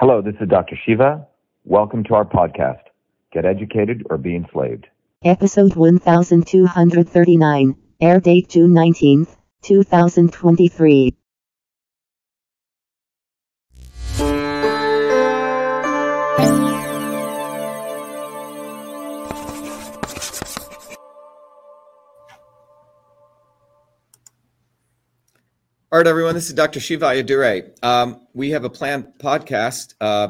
Hello, this is Dr. Shiva. Welcome to our podcast, Get Educated or Be Enslaved. Episode 1239, air date June 19th, 2023. All right, everyone. This is Dr. Shiva Ayyadurai. Um, we have a planned podcast uh,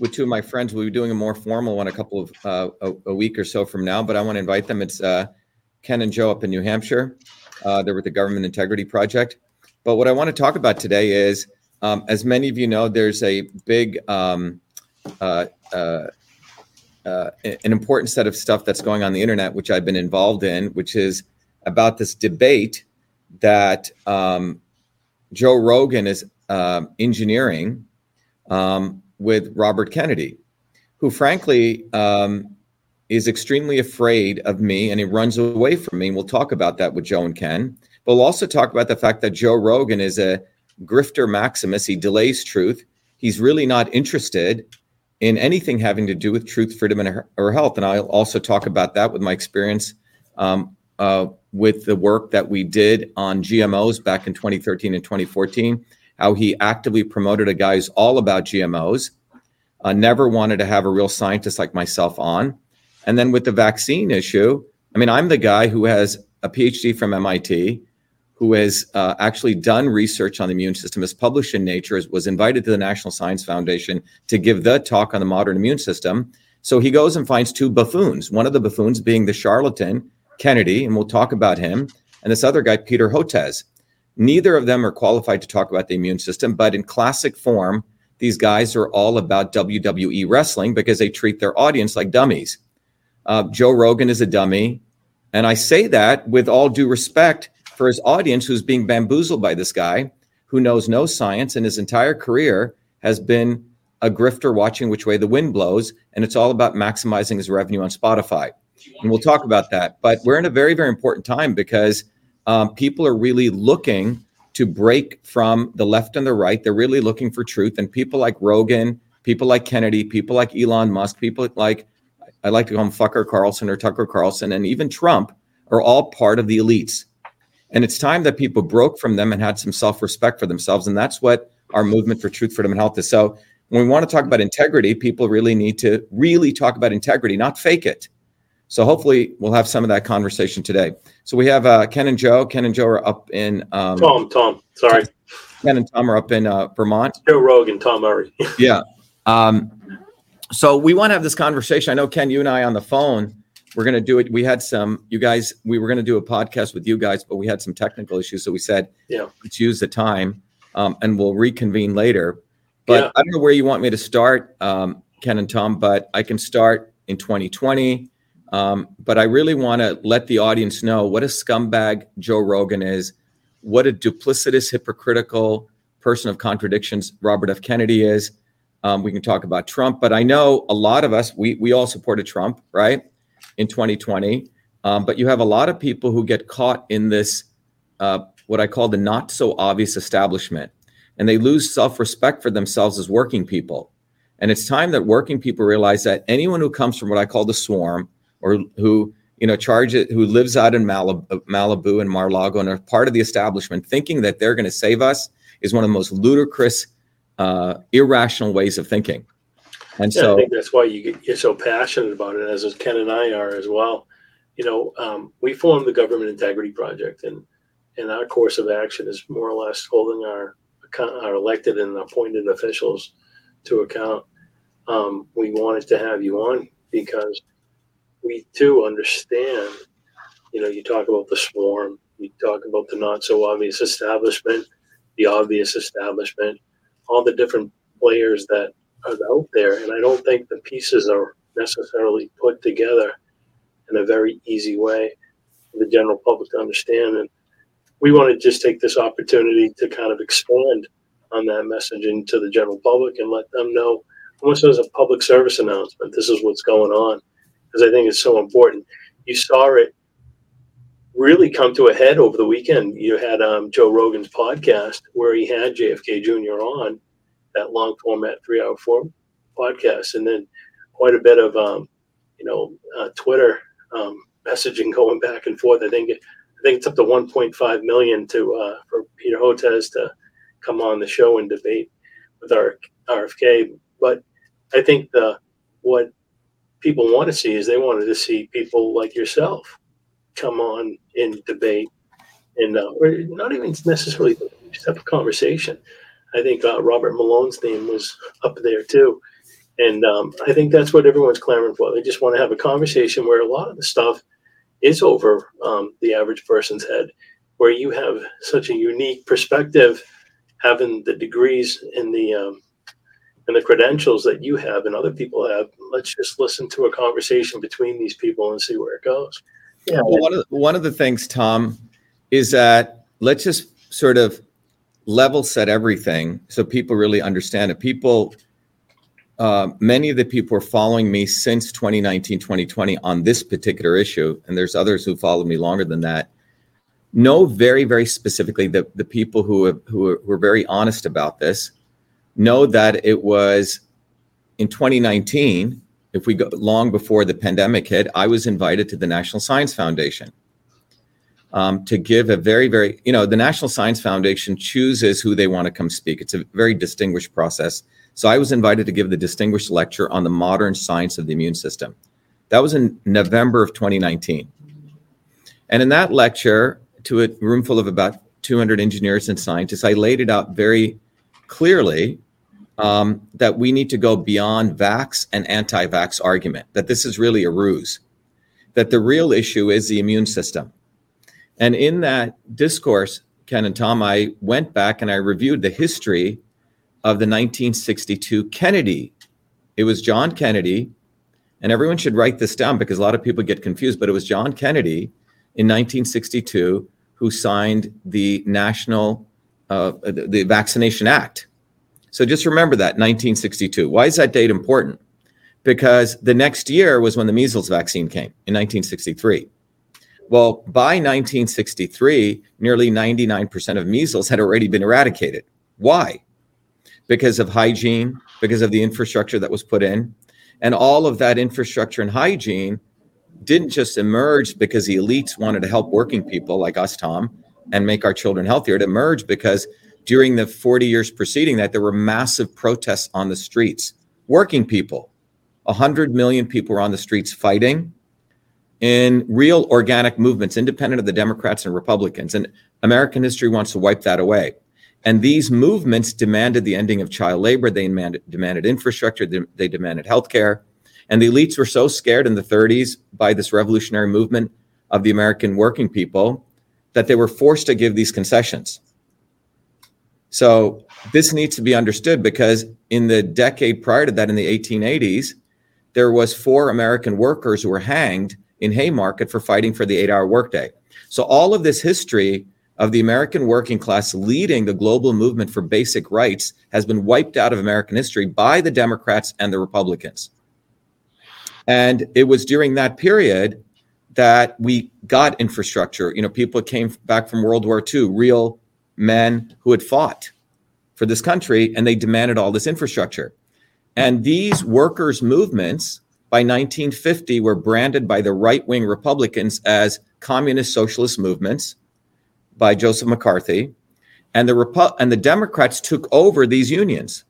with two of my friends. We'll be doing a more formal one a couple of uh, a, a, week or so from now. But I want to invite them. It's uh, Ken and Joe up in New Hampshire. Uh, they're with the Government Integrity Project. But what I want to talk about today is, um, as many of you know, there's a big, um, uh, uh, an important set of stuff that's going on the internet, which I've been involved in, which is about this debate that um, Joe Rogan is uh, engineering um, with Robert Kennedy, who frankly um, is extremely afraid of me and he runs away from me. And we'll talk about that with Joe and Ken. But we'll also talk about the fact that Joe Rogan is a grifter maximus. He delays truth. He's really not interested in anything having to do with truth, freedom, and or health. And I'll also talk about that with my experience um, uh, with the work that we did on GMOs back in 2013 and 2014, how he actively promoted a guy who's all about GMOs, uh, never wanted to have a real scientist like myself on. And then with the vaccine issue, I mean, I'm the guy who has a PhD from MIT, who has uh, actually done research on the immune system, has published in Nature, was invited to the National Science Foundation to give the talk on the modern immune system. So he goes and finds two buffoons, one of the buffoons being the charlatan Kennedy, and we'll talk about him, and this other guy, Peter Hotez. Neither of them are qualified to talk about the immune system, but in classic form, these guys are all about WWE wrestling because they treat their audience like dummies. Uh, Joe Rogan is a dummy. And I say that with all due respect for his audience who's being bamboozled by this guy who knows no science and his entire career has been a grifter watching which way the wind blows. And it's all about maximizing his revenue on Spotify and we'll talk about that. But we're in a very, very important time because um, people are really looking to break from the left and the right. They're really looking for truth. And people like Rogan, people like Kennedy, people like Elon Musk, people like, I like to call him Fucker Carlson or Tucker Carlson, and even Trump are all part of the elites. And it's time that people broke from them and had some self respect for themselves. And that's what our movement for truth, freedom, and health is. So when we want to talk about integrity, people really need to really talk about integrity, not fake it. So hopefully we'll have some of that conversation today. So we have uh, Ken and Joe. Ken and Joe are up in um, Tom. Tom, sorry. Ken and Tom are up in uh, Vermont. Joe Rogan, Tom Murray. yeah. Um, so we want to have this conversation. I know Ken, you and I on the phone. We're going to do it. We had some, you guys, we were going to do a podcast with you guys, but we had some technical issues. So we said, yeah, let's use the time um, and we'll reconvene later. But yeah. I don't know where you want me to start, um, Ken and Tom, but I can start in 2020 um, but I really want to let the audience know what a scumbag Joe Rogan is, what a duplicitous, hypocritical person of contradictions Robert F. Kennedy is. Um, we can talk about Trump, but I know a lot of us, we, we all supported Trump, right, in 2020. Um, but you have a lot of people who get caught in this, uh, what I call the not so obvious establishment, and they lose self respect for themselves as working people. And it's time that working people realize that anyone who comes from what I call the swarm, or who you know charge it who lives out in Malibu, Malibu and Mar-Lago and are part of the establishment, thinking that they're going to save us is one of the most ludicrous, uh, irrational ways of thinking. And yeah, so I think that's why you get, you're so passionate about it, as Ken and I are as well. You know, um, we formed the Government Integrity Project, and and our course of action is more or less holding our our elected and appointed officials to account. Um, we wanted to have you on because we too understand. You know, you talk about the swarm, you talk about the not so obvious establishment, the obvious establishment, all the different players that are out there. And I don't think the pieces are necessarily put together in a very easy way for the general public to understand. And we want to just take this opportunity to kind of expand on that messaging to the general public and let them know almost as a public service announcement this is what's going on because I think it's so important. You saw it really come to a head over the weekend. You had um, Joe Rogan's podcast where he had JFK Jr. on that long format three hour form podcast, and then quite a bit of um, you know uh, Twitter um, messaging going back and forth. I think it, I think it's up to 1.5 million to uh, for Peter Hotez to come on the show and debate with our RFK. But I think the what people want to see is they wanted to see people like yourself come on and debate and uh, or not even necessarily have a conversation. I think uh, Robert Malone's name was up there too. And um, I think that's what everyone's clamoring for. They just want to have a conversation where a lot of the stuff is over um, the average person's head, where you have such a unique perspective, having the degrees and the um, and the credentials that you have and other people have. Let's just listen to a conversation between these people and see where it goes. Yeah. Well, one of the, one of the things, Tom, is that let's just sort of level set everything so people really understand it. People uh, many of the people who are following me since 2019, 2020 on this particular issue, and there's others who followed me longer than that, know very, very specifically that the people who, have, who, are, who are very honest about this know that it was in 2019, if we go long before the pandemic hit, I was invited to the National Science Foundation um, to give a very, very, you know, the National Science Foundation chooses who they want to come speak. It's a very distinguished process so I was invited to give the distinguished lecture on the modern science of the immune system. That was in November of 2019. And in that lecture, to a room full of about 200 engineers and scientists, I laid it out very clearly um, that we need to go beyond vax and anti vax argument, that this is really a ruse, that the real issue is the immune system. And in that discourse, Ken and Tom, I went back and I reviewed the history of the 1962 Kennedy. It was John Kennedy, and everyone should write this down because a lot of people get confused, but it was John Kennedy in 1962 who signed the National uh, the Vaccination Act. So just remember that 1962. Why is that date important? Because the next year was when the measles vaccine came in 1963. Well, by 1963, nearly 99% of measles had already been eradicated. Why? because of hygiene, because of the infrastructure that was put in. And all of that infrastructure and hygiene didn't just emerge because the elites wanted to help working people like us, Tom, and make our children healthier. It emerged because during the 40 years preceding that, there were massive protests on the streets. Working people, 100 million people were on the streets fighting in real organic movements, independent of the Democrats and Republicans. And American history wants to wipe that away. And these movements demanded the ending of child labor. They demanded, demanded infrastructure. They demanded health care. And the elites were so scared in the 30s by this revolutionary movement of the American working people that they were forced to give these concessions. So this needs to be understood because in the decade prior to that, in the 1880s, there was four American workers who were hanged in Haymarket for fighting for the eight-hour workday. So all of this history of the American working class leading the global movement for basic rights has been wiped out of American history by the Democrats and the Republicans. And it was during that period that we got infrastructure. You know, people came back from World War II, real men who had fought for this country, and they demanded all this infrastructure. And these workers' movements by 1950 were branded by the right wing Republicans as communist socialist movements by Joseph McCarthy, and the Repu- and the Democrats took over these unions.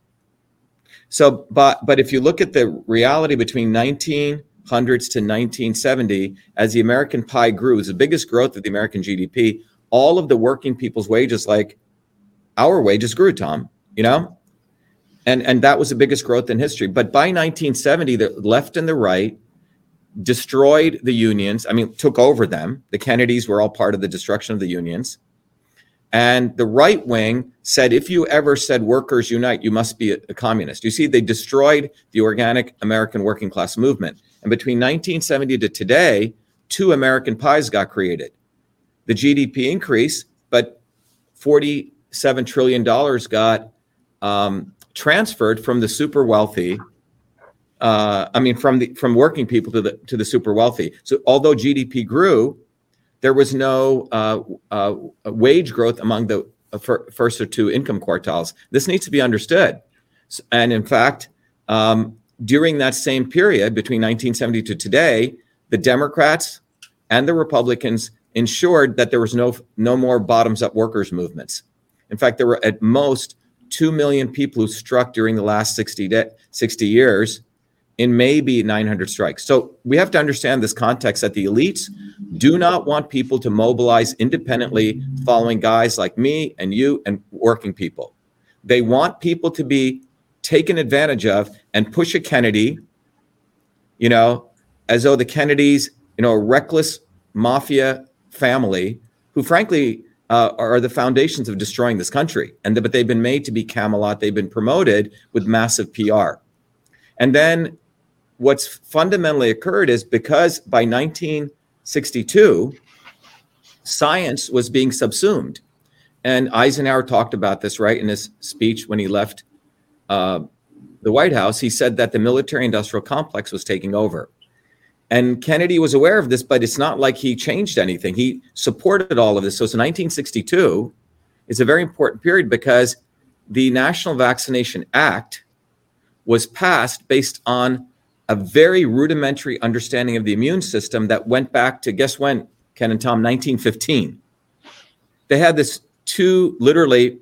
So, but but if you look at the reality between 1900s to 1970, as the American pie grew, it was the biggest growth of the American GDP. All of the working people's wages, like our wages, grew. Tom, you know, and and that was the biggest growth in history. But by 1970, the left and the right destroyed the unions. I mean, took over them. The Kennedys were all part of the destruction of the unions. And the right wing said, if you ever said workers unite, you must be a, a, communist. You see, they destroyed the organic American working class movement. And between 1970 to today, two American pies got created. The GDP increase, but $47 trillion got um, transferred from the super wealthy uh, I mean, from the from working people to the to the super wealthy. So although GDP grew, there was no uh, uh, wage growth among the uh, first or two income quartiles. This needs to be understood And in fact, um, during that same period between 1970 to today, the Democrats and the Republicans ensured that there was no no more bottoms up workers movements. In fact, there were at most 2 million people who struck during the last 60 de- 60 years in maybe 900 strikes. So we have to understand this context that the elites do not want people to mobilize independently following guys like me and you and working people. They want people to be taken advantage of and push a Kennedy, you know, as though the Kennedys, you know, a reckless mafia family who frankly uh, are the foundations of destroying this country. And but they've been made to be Camelot. They've been promoted with massive PR. And then what's fundamentally occurred is because by 1962, science was being subsumed. And Eisenhower talked about this, right, in his speech when he left uh, the White House. He said that the military industrial complex was taking over. And Kennedy was aware of this, but it's not like he changed anything. He supported all of this. So it's 1962 is a very important period because the National Vaccination Act was passed based on a very rudimentary understanding of the immune system that went back to guess when, Ken and Tom, 1915. They had this two literally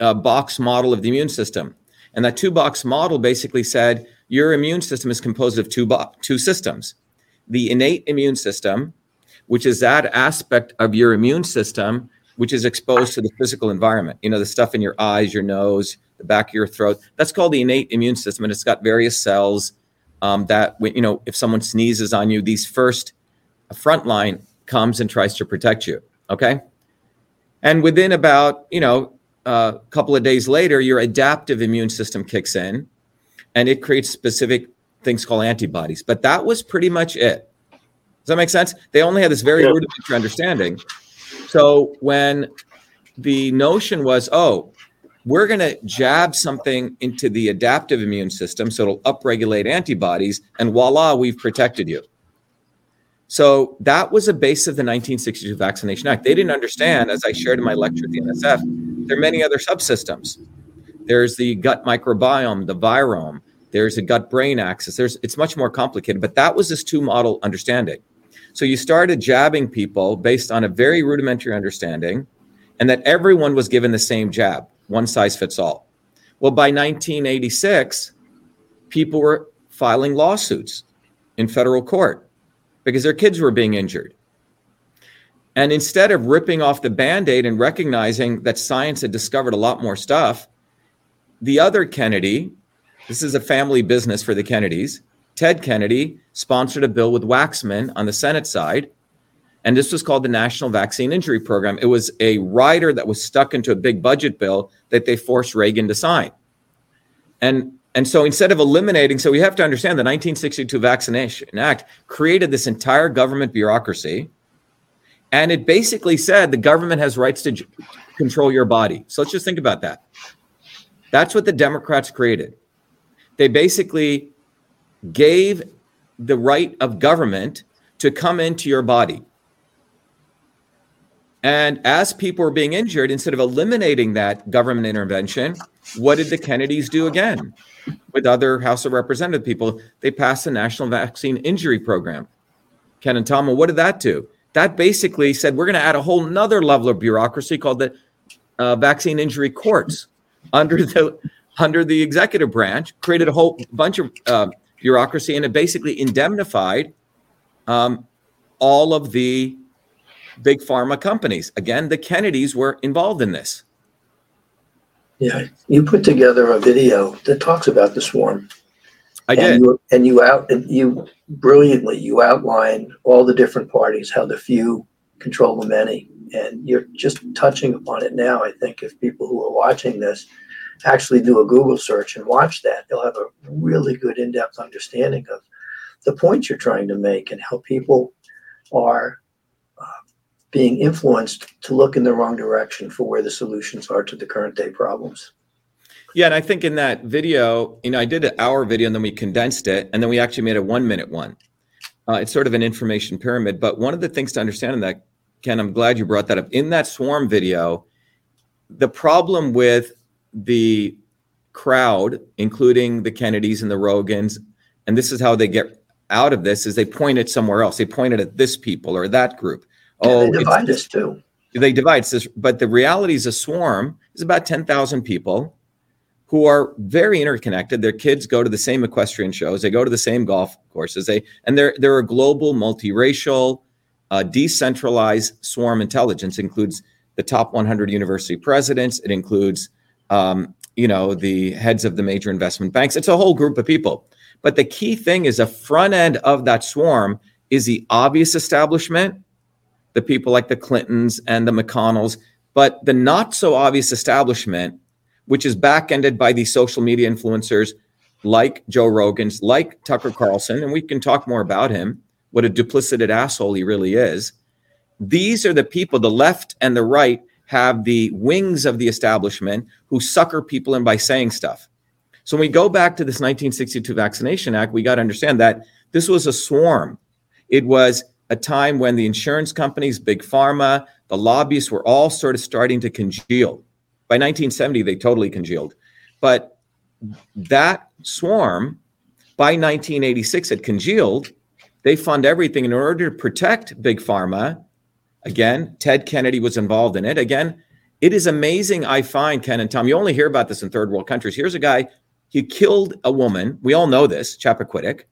uh, box model of the immune system. And that two box model basically said your immune system is composed of two, bo- two systems the innate immune system, which is that aspect of your immune system which is exposed to the physical environment. You know, the stuff in your eyes, your nose, the back of your throat. That's called the innate immune system, and it's got various cells um, that, you know, if someone sneezes on you, these first front line comes and tries to protect you. Okay, and within about you know a couple of days later, your adaptive immune system kicks in, and it creates specific things called antibodies. But that was pretty much it. Does that make sense? They only had this very yeah. rudimentary understanding. So when the notion was, oh, we're going to jab something into the adaptive immune system so it'll upregulate antibodies, and voila, we've protected you. So that was a base of the 1962 Vaccination Act. They didn't understand, as I shared in my lecture at the NSF, there are many other subsystems. There's the gut microbiome, the virome, there's a gut brain axis. There's it's much more complicated, but that was this two model understanding. So you started jabbing people based on a very rudimentary understanding, and that everyone was given the same jab, one size fits all. Well, by 1986, people were filing lawsuits in federal court because their kids were being injured. And instead of ripping off the band aid and recognizing that science had discovered a lot more stuff, the other Kennedy, this is a family business for the Kennedys. Ted Kennedy sponsored a bill with Waxman on the Senate side. And this was called the National Vaccine Injury Program. It was a rider that was stuck into a big budget bill that they forced Reagan to sign. And, and so instead of eliminating, so we have to understand the 1962 Vaccination Act created this entire government bureaucracy. And it basically said the government has rights to j- control your body. So let's just think about that. That's what the Democrats created they basically gave the right of government to come into your body. And as people were being injured, instead of eliminating that government intervention, what did the Kennedys do again with other House of Representative people? They passed the National Vaccine Injury Program. Ken and Tom, what did that do? That basically said we're going to add a whole nother level of bureaucracy called the uh, vaccine injury courts under the under the executive branch, created a whole bunch of uh, bureaucracy, and it basically indemnified um, all of the big pharma companies. Again, the Kennedys were involved in this. Yeah, you put together a video that talks about the swarm. I did, and you, and you out and you brilliantly you outline all the different parties, how the few control the many, and you're just touching upon it now. I think if people who are watching this actually do a Google search and watch that, they'll have a really good in depth understanding of the points you're trying to make and how people are uh, being influenced to look in the wrong direction for where the solutions are to the current day problems. Yeah, and I think in that video, you know, I did an hour video and then we condensed it, and then we actually made a one minute one. Uh, it's sort of an information pyramid. But one of the things to understand in that, Ken, I'm glad you brought that up. In that swarm video, the problem with the crowd, including the Kennedys and the Rogans, and this is how they get out of this: is they point it somewhere else. They point it at this people or that group. Oh, Oh, they divide us too. they divide. Says, but the reality is a swarm is about 10,000 people who are very interconnected. Their kids go to the same equestrian shows. They go to the same golf courses. They and they're they're a global, multiracial, decentralized swarm intelligence. Includes the top 100 university presidents. It includes, um, you know, the heads of the major investment banks. It's a whole group of people. But the key thing is, a front end of that swarm is the obvious establishment the people like the Clintons and the McConnells, but the not so obvious establishment, which is back ended by these social media influencers like Joe Rogan's, like Tucker Carlson, and we can talk more about him, what a duplicitous asshole he really is. These are the people, the left and the right have the wings of the establishment who sucker people in by saying stuff. So when we go back to this 1962 Vaccination Act, we got to understand that this was a swarm. It was a time when the insurance companies, big pharma, the lobbyists were all sort of starting to congeal. By 1970, they totally congealed. But that swarm, by 1986, had congealed. They fund everything in order to protect big pharma. Again, Ted Kennedy was involved in it. Again, it is amazing. I find Ken and Tom. You only hear about this in third world countries. Here's a guy. He killed a woman. We all know this. Chappaquiddick.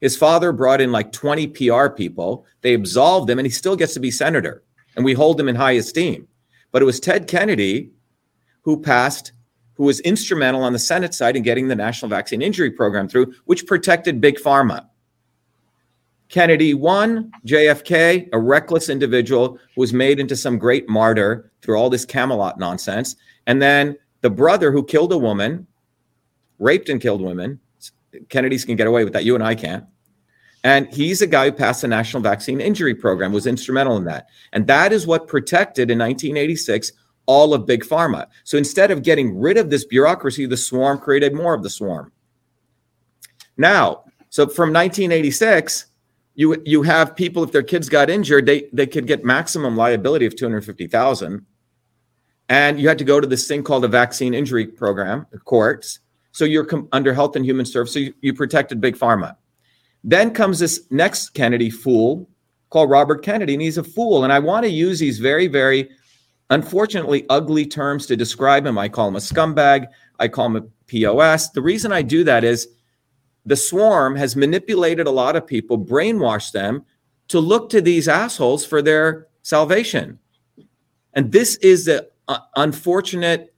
His father brought in like 20 PR people. They absolved him, and he still gets to be senator. And we hold him in high esteem. But it was Ted Kennedy who passed, who was instrumental on the Senate side in getting the National Vaccine Injury Program through, which protected big pharma. Kennedy won, JFK, a reckless individual was made into some great martyr through all this Camelot nonsense. And then the brother who killed a woman, raped and killed women. Kennedys can get away with that. You and I can't. And he's a guy who passed the National Vaccine Injury Program, was instrumental in that. And that is what protected in 1986 all of Big Pharma. So instead of getting rid of this bureaucracy, the swarm created more of the swarm. Now, so from 1986, you you have people if their kids got injured, they they could get maximum liability of 250,000. And you had to go to this thing called a vaccine injury program, courts. So you're com- under Health and Human Services. So you, you protected big pharma. Then comes this next Kennedy fool called Robert Kennedy, and he's a fool. And I want to use these very, very unfortunately ugly terms to describe him. I call him a scumbag. I call him a POS. The reason I do that is the swarm has manipulated a lot of people, brainwashed them to look to these assholes for their salvation. And this is the uh, unfortunate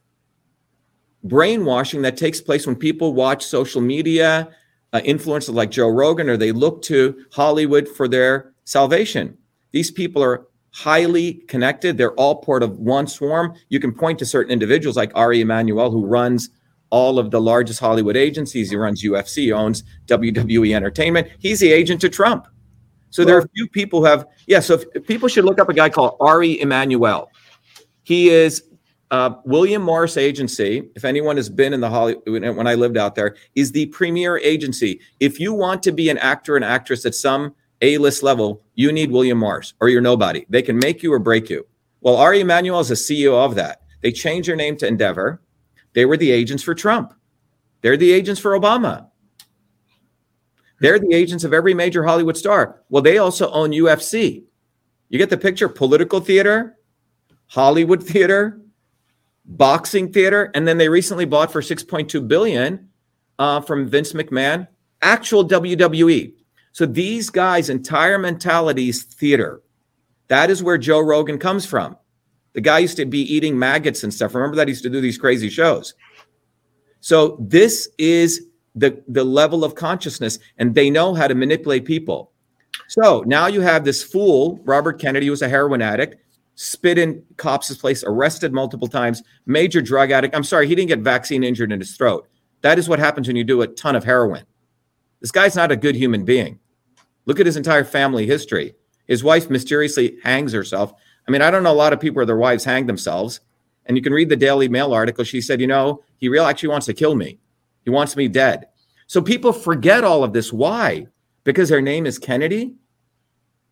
brainwashing that takes place when people watch social media, uh, influencers like Joe Rogan, or they look to Hollywood for their salvation. These people are highly connected. They're all part of one swarm. You can point to certain individuals like Ari Emanuel, who runs all of the largest Hollywood agencies. He runs UFC, he owns WWE Entertainment. He's the agent to Trump. So there are a few people who have, yeah. So if, if people should look up a guy called Ari Emanuel. He is uh, William Morris Agency. If anyone has been in the Hollywood when I lived out there, is the premier agency. If you want to be an actor and actress at some A-list level, you need William Morris, or you're nobody. They can make you or break you. Well, Ari Emanuel is the CEO of that. They changed their name to Endeavor. They were the agents for Trump. They're the agents for Obama. They're the agents of every major Hollywood star. Well, they also own UFC. You get the picture? Political theater, Hollywood theater, boxing theater, and then they recently bought for 6.2 billion uh, from Vince McMahon, actual WWE. So these guys' entire mentality is theater. That is where Joe Rogan comes from. The guy used to be eating maggots and stuff. Remember that he used to do these crazy shows. So this is the the level of consciousness, and they know how to manipulate people. So now you have this fool, Robert Kennedy, who was a heroin addict, spit in cops' place, arrested multiple times, major drug addict. I'm sorry, he didn't get vaccine injured in his throat. That is what happens when you do a ton of heroin. This guy's not a good human being. Look at his entire family history. His wife mysteriously hangs herself. I mean, I don't know a lot of people where their wives hang themselves. And you can read the Daily Mail article. She said, you know, he really actually wants to kill me. He wants me dead. So people forget all of this. Why? Because their name is Kennedy?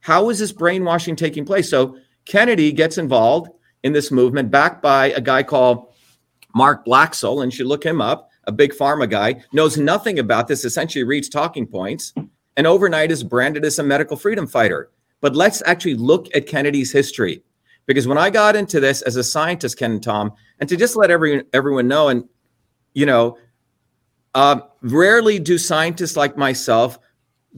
How is this brainwashing taking place? So Kennedy gets involved in this movement backed by a guy called Mark Blaxill, and you look him up, a big pharma guy, knows nothing about this, essentially reads talking points, and overnight is branded as a medical freedom fighter. But let's actually look at Kennedy's history. Because when I got into this as a scientist, Ken and Tom, and to just let every, everyone know, and you know, uh, rarely do scientists like myself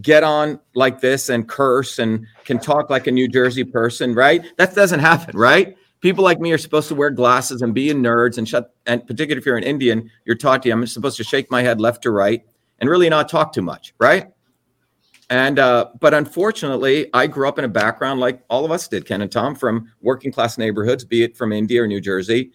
get on like this and curse and can talk like a New Jersey person, right? That doesn't happen, right? People like me are supposed to wear glasses and be nerds and shut. And particularly if you're an Indian, you're taught to. I'm supposed to shake my head left to right and really not talk too much, right? And uh, but unfortunately, I grew up in a background like all of us did, Ken and Tom, from working class neighborhoods, be it from India or New Jersey.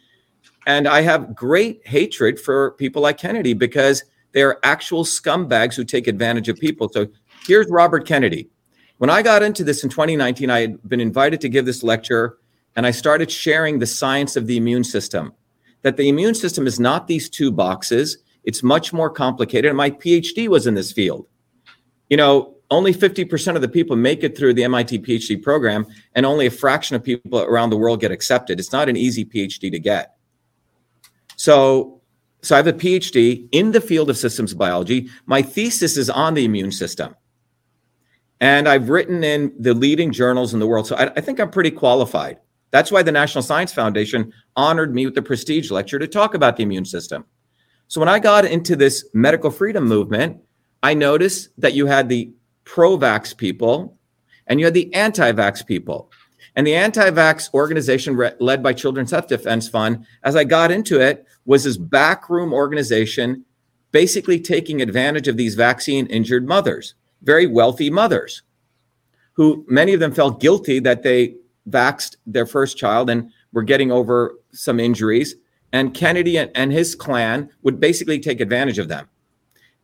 And I have great hatred for people like Kennedy because they're actual scumbags who take advantage of people. So here's Robert Kennedy. When I got into this in 2019, I had been invited to give this lecture and I started sharing the science of the immune system. That the immune system is not these two boxes, it's much more complicated. And my PhD was in this field. You know, only 50% of the people make it through the MIT PhD program, and only a fraction of people around the world get accepted. It's not an easy PhD to get. So, so I have a PhD in the field of systems biology. My thesis is on the immune system. And I've written in the leading journals in the world. So I, I think I'm pretty qualified. That's why the National Science Foundation honored me with the prestige lecture to talk about the immune system. So when I got into this medical freedom movement, I noticed that you had the pro vax people and you had the anti vax people. And the anti vax organization re- led by Children's Health Defense Fund, as I got into it, was this backroom organization basically taking advantage of these vaccine injured mothers, very wealthy mothers, who many of them felt guilty that they vaxed their first child and were getting over some injuries. And Kennedy and, and his clan would basically take advantage of them.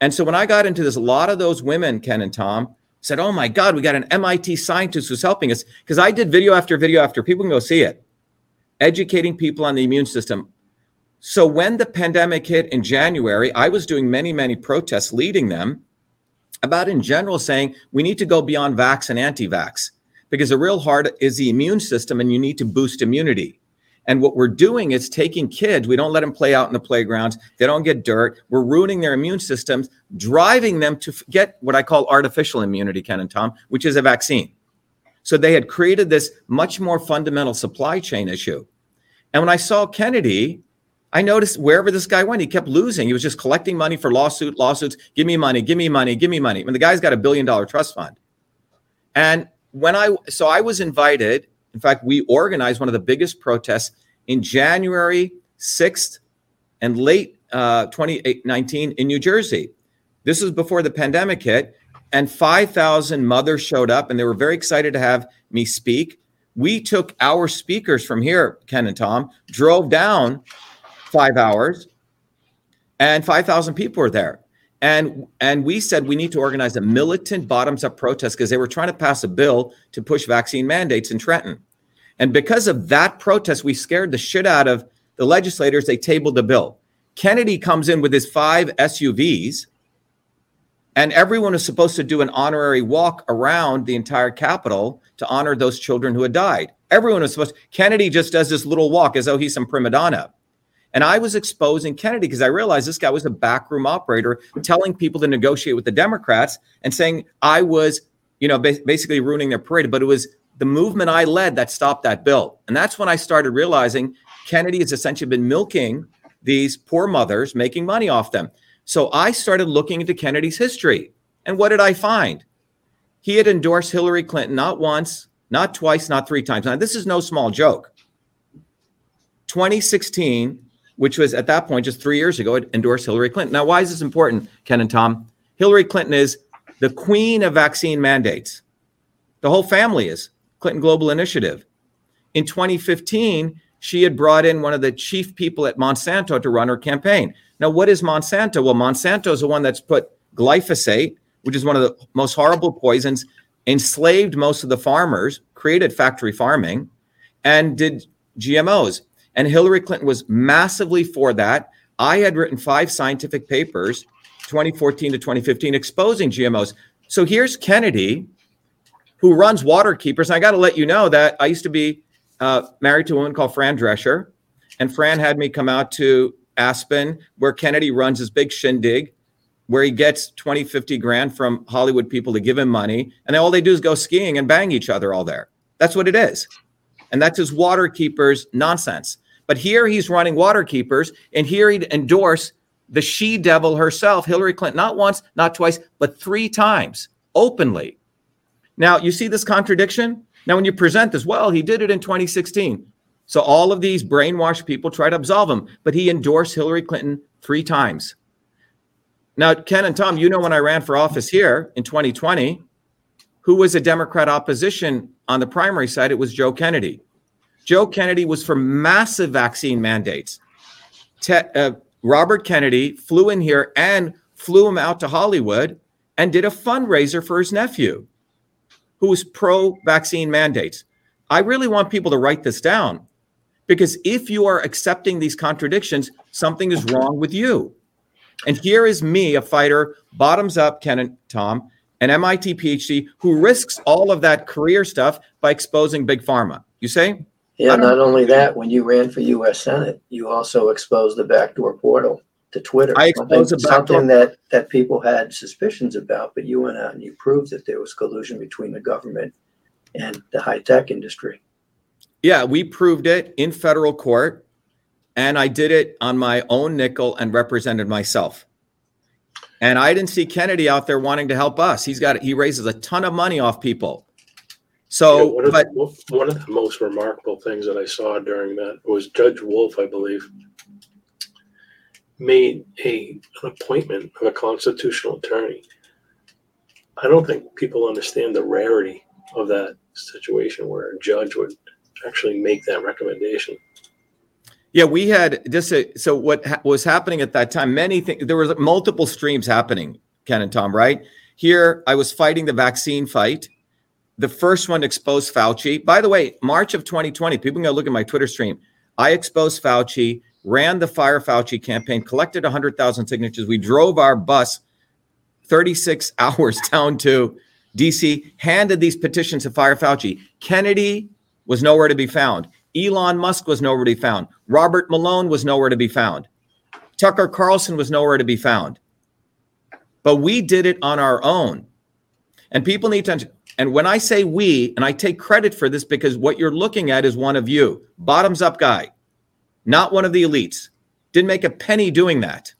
And so when I got into this, a lot of those women, Ken and Tom, said, Oh my God, we got an MIT scientist who's helping us. Because I did video after video after, people can go see it, educating people on the immune system. So when the pandemic hit in January, I was doing many, many protests leading them about in general saying we need to go beyond vax and anti vax because the real heart is the immune system and you need to boost immunity. And what we're doing is taking kids, we don't let them play out in the playgrounds, they don't get dirt. We're ruining their immune systems, driving them to get what I call artificial immunity, Ken and Tom, which is a vaccine. So they had created this much more fundamental supply chain issue. And when I saw Kennedy, I noticed wherever this guy went, he kept losing. He was just collecting money for lawsuit, lawsuits. Give me money, give me money, give me money. I mean, the guy's got a billion dollar trust fund. And when I so I was invited. In fact, we organized one of the biggest protests in January 6th and late uh, 2019 in New Jersey. This was before the pandemic hit, and 5,000 mothers showed up, and they were very excited to have me speak. We took our speakers from here, Ken and Tom, drove down five hours, and 5,000 people were there. And and we said we need to organize a militant bottoms up protest because they were trying to pass a bill to push vaccine mandates in Trenton. And because of that protest, we scared the shit out of the legislators. They tabled the bill. Kennedy comes in with his five SUVs, and everyone is supposed to do an honorary walk around the entire Capitol to honor those children who had died. Everyone was supposed. Kennedy just does this little walk as though he's some prima donna. And I was exposing Kennedy because I realized this guy was a backroom operator telling people to negotiate with the Democrats and saying I was, you know, ba- basically ruining their parade. But it was the movement I led that stopped that bill. And that's when I started realizing Kennedy has essentially been milking these poor mothers, making money off them. So I started looking into Kennedy's history. And what did I find? He had endorsed Hillary Clinton not once, not twice, not three times. Now, this is no small joke. 2016, which was at that point just three years ago, endorsed Hillary Clinton. Now, why is this important, Ken and Tom? Hillary Clinton is the queen of vaccine mandates. The whole family is Clinton Global Initiative. In 2015, she had brought in one of the chief people at Monsanto to run her campaign. Now, what is Monsanto? Well, Monsanto is the one that's put glyphosate, which is one of the most horrible poisons, enslaved most of the farmers, created factory farming, and did GMOs. And Hillary Clinton was massively for that. I had written five scientific papers, 2014 to 2015, exposing GMOs. So here's Kennedy, who runs Waterkeepers. And I got to let you know that I used to be uh, married to a woman called Fran Drescher, and Fran had me come out to Aspen, where Kennedy runs his big shindig, where he gets 20, 50 grand from Hollywood people to give him money. And all they do is go skiing and bang each other all there. That's what it is. And that's his water keepers nonsense. But here he's running water keepers, and here he'd endorse the she devil herself, Hillary Clinton, not once, not twice, but three times openly. Now, you see this contradiction? Now, when you present this, well, he did it in 2016. So all of these brainwashed people try to absolve him, but he endorsed Hillary Clinton three times. Now, Ken and Tom, you know when I ran for office here in 2020, who was a Democrat opposition on the primary side? It was Joe Kennedy. Joe Kennedy was for massive vaccine mandates. Te- uh, Robert Kennedy flew in here and flew him out to Hollywood and did a fundraiser for his nephew, who was pro vaccine mandates. I really want people to write this down because if you are accepting these contradictions, something is wrong with you. And here is me, a fighter, bottoms up, Ken and Tom, an MIT PhD who risks all of that career stuff by exposing big pharma. You say? Yeah, not only that, when you ran for US Senate, you also exposed the backdoor portal to Twitter. I exposed something, something that, that people had suspicions about, but you went out and you proved that there was collusion between the government and the high tech industry. Yeah, we proved it in federal court, and I did it on my own nickel and represented myself. And I didn't see Kennedy out there wanting to help us. He's got he raises a ton of money off people. So, You know, one, of but the, one of the most remarkable things that I saw during that was Judge Wolf, I believe, made a an appointment of a constitutional attorney. I don't think people understand the rarity of that situation where a judge would actually make that recommendation. Yeah, we had just a, so what ha- was happening at that time. Many things there were multiple streams happening. Ken and Tom, right here, I was fighting the vaccine fight. The first one exposed Fauci. By the way, March of 2020, people can go look at my Twitter stream. I exposed Fauci, ran the Fire Fauci campaign, collected 100,000 signatures. We drove our bus 36 hours down to DC, handed these petitions to Fire Fauci. Kennedy was nowhere to be found. Elon Musk was nowhere to be found. Robert Malone was nowhere to be found. Tucker Carlson was nowhere to be found. But we did it on our own. And people need to. And when I say we, and I take credit for this because what you're looking at is one of you, bottoms up guy, not one of the elites. Didn't make a penny doing that.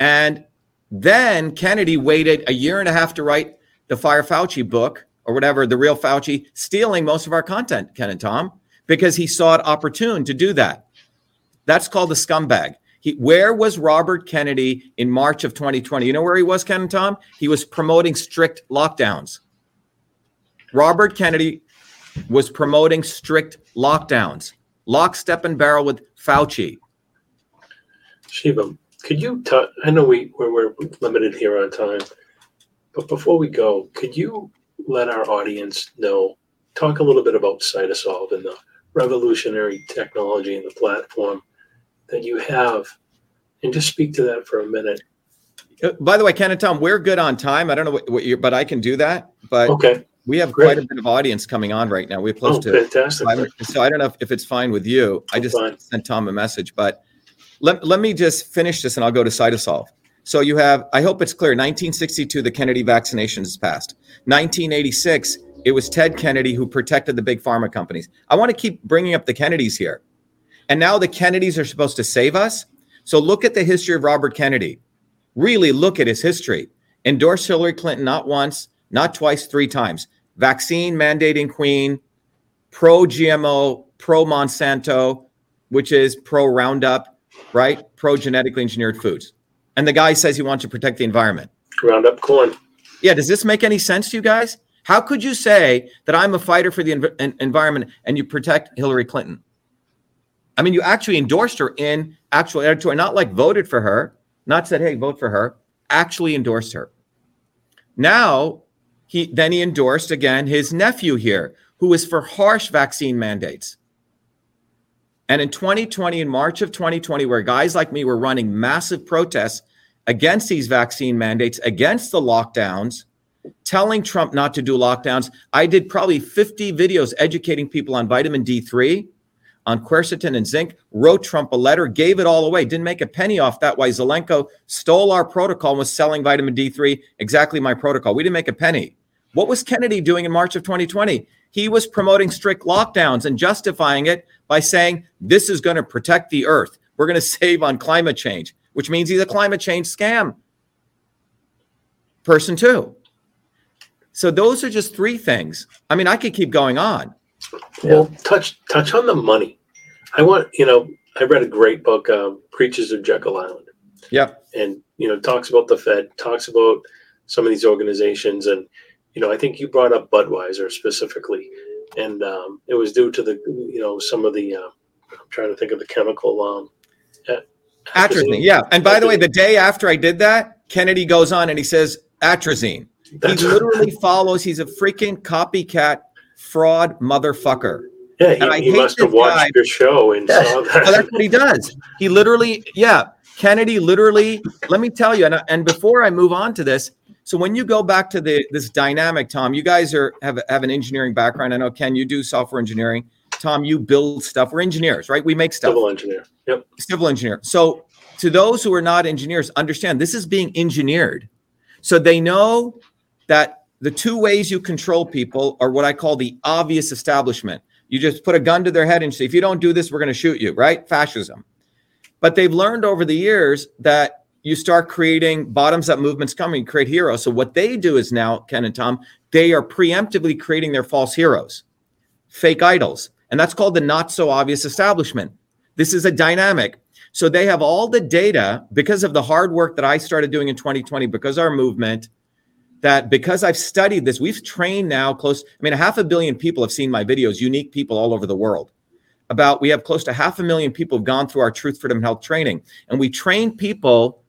And then Kennedy waited a year and a half to write the Fire Fauci book or whatever, the real Fauci, stealing most of our content, Ken and Tom, because he saw it opportune to do that. That's called a scumbag. He, where was Robert Kennedy in March of 2020? You know where he was, Ken and Tom? He was promoting strict lockdowns. Robert Kennedy was promoting strict lockdowns, lockstep and barrel with Fauci. Shiva, could you? I know we we're, we're limited here on time, but before we go, could you let our audience know? Talk a little bit about Cytosolve and the revolutionary technology and the platform that you have, and just speak to that for a minute. Uh, By the way, Ken and Tom, we're good on time. I don't know what, what you, but I can do that. But Okay. we have great. quite a bit of audience coming on right now. We're close Oh, to fantastic. five. So I don't know if, if it's fine with you. I just fine. sent Tom a message, but let, let me just finish this and I'll go to Cytosolve. So you have, I hope it's clear, 1962, the Kennedy vaccinations passed. 1986, it was Ted Kennedy who protected the big pharma companies. I want to keep bringing up the Kennedys here. And now the Kennedys are supposed to save us. So look at the history of Robert Kennedy. Really look at his history. Endorsed Hillary Clinton not once, not twice, three times. Vaccine mandating queen, pro GMO, pro Monsanto, which is pro Roundup, right? Pro genetically engineered foods. And the guy says he wants to protect the environment. Roundup corn. Yeah, does this make any sense to you guys? How could you say that I'm a fighter for the env- en- environment and you protect Hillary Clinton? I mean, you actually endorsed her in actual editorial, not like voted for her, not said, hey, vote for her, actually endorsed her. Now, he then he endorsed again his nephew here, who is for harsh vaccine mandates. And in 2020, in March of 2020, where guys like me were running massive protests against these vaccine mandates, against the lockdowns, telling Trump not to do lockdowns, I did probably 50 videos educating people on vitamin D3, on quercetin and zinc, wrote Trump a letter, gave it all away, didn't make a penny off that. Why Zelenko stole our protocol and was selling vitamin D3, exactly my protocol. We didn't make a penny. What was Kennedy doing in March of 2020? He was promoting strict lockdowns and justifying it by saying, this is going to protect the earth. We're going to save on climate change, which means he's a climate change scam person, too. So those are just three things. I mean, I could keep going on. Well, touch touch on the money. I want you know. I read a great book, um, "Creature of Jekyll Island." Yeah, And you know, talks about the Fed, talks about some of these organizations, and you know, I think you brought up Budweiser specifically, and um, it was due to the you know some of the. Uh, I'm trying to think of the chemical. Um, atrazine. Yeah. And by the way, the day after I did that, Kennedy goes on and he says atrazine. That's he literally follows. He's a freaking copycat fraud motherfucker. Yeah, And I he, he hate must have watched guy. your show and Yeah. saw Well, that's what he does. He literally, yeah. Kennedy literally. Let me tell you, and, and before I move on to this, so when you go back to the this dynamic, Tom, you guys are have have an engineering background. I know Ken, you do software engineering. Tom, you build stuff. We're engineers, right? We make stuff. Civil engineer. Yep. civil engineer. So to those who are not engineers, understand this is being engineered. So they know that the two ways you control people are what I call the obvious establishment. You just put a gun to their head and say, if you don't do this, we're going to shoot you, right? Fascism. But they've learned over the years that you start creating bottoms up movements coming, create heroes. So what they do is now, Ken and Tom, they are preemptively creating their false heroes, fake idols. And that's called the not so obvious establishment. This is a dynamic. So they have all the data because of the hard work that I started doing in 2020, because our movement, that because I've studied this, we've trained now close, I mean, a half a billion people have seen my videos, unique people all over the world. About we have close to half a million people have gone through our truth, freedom, and health training. And we train people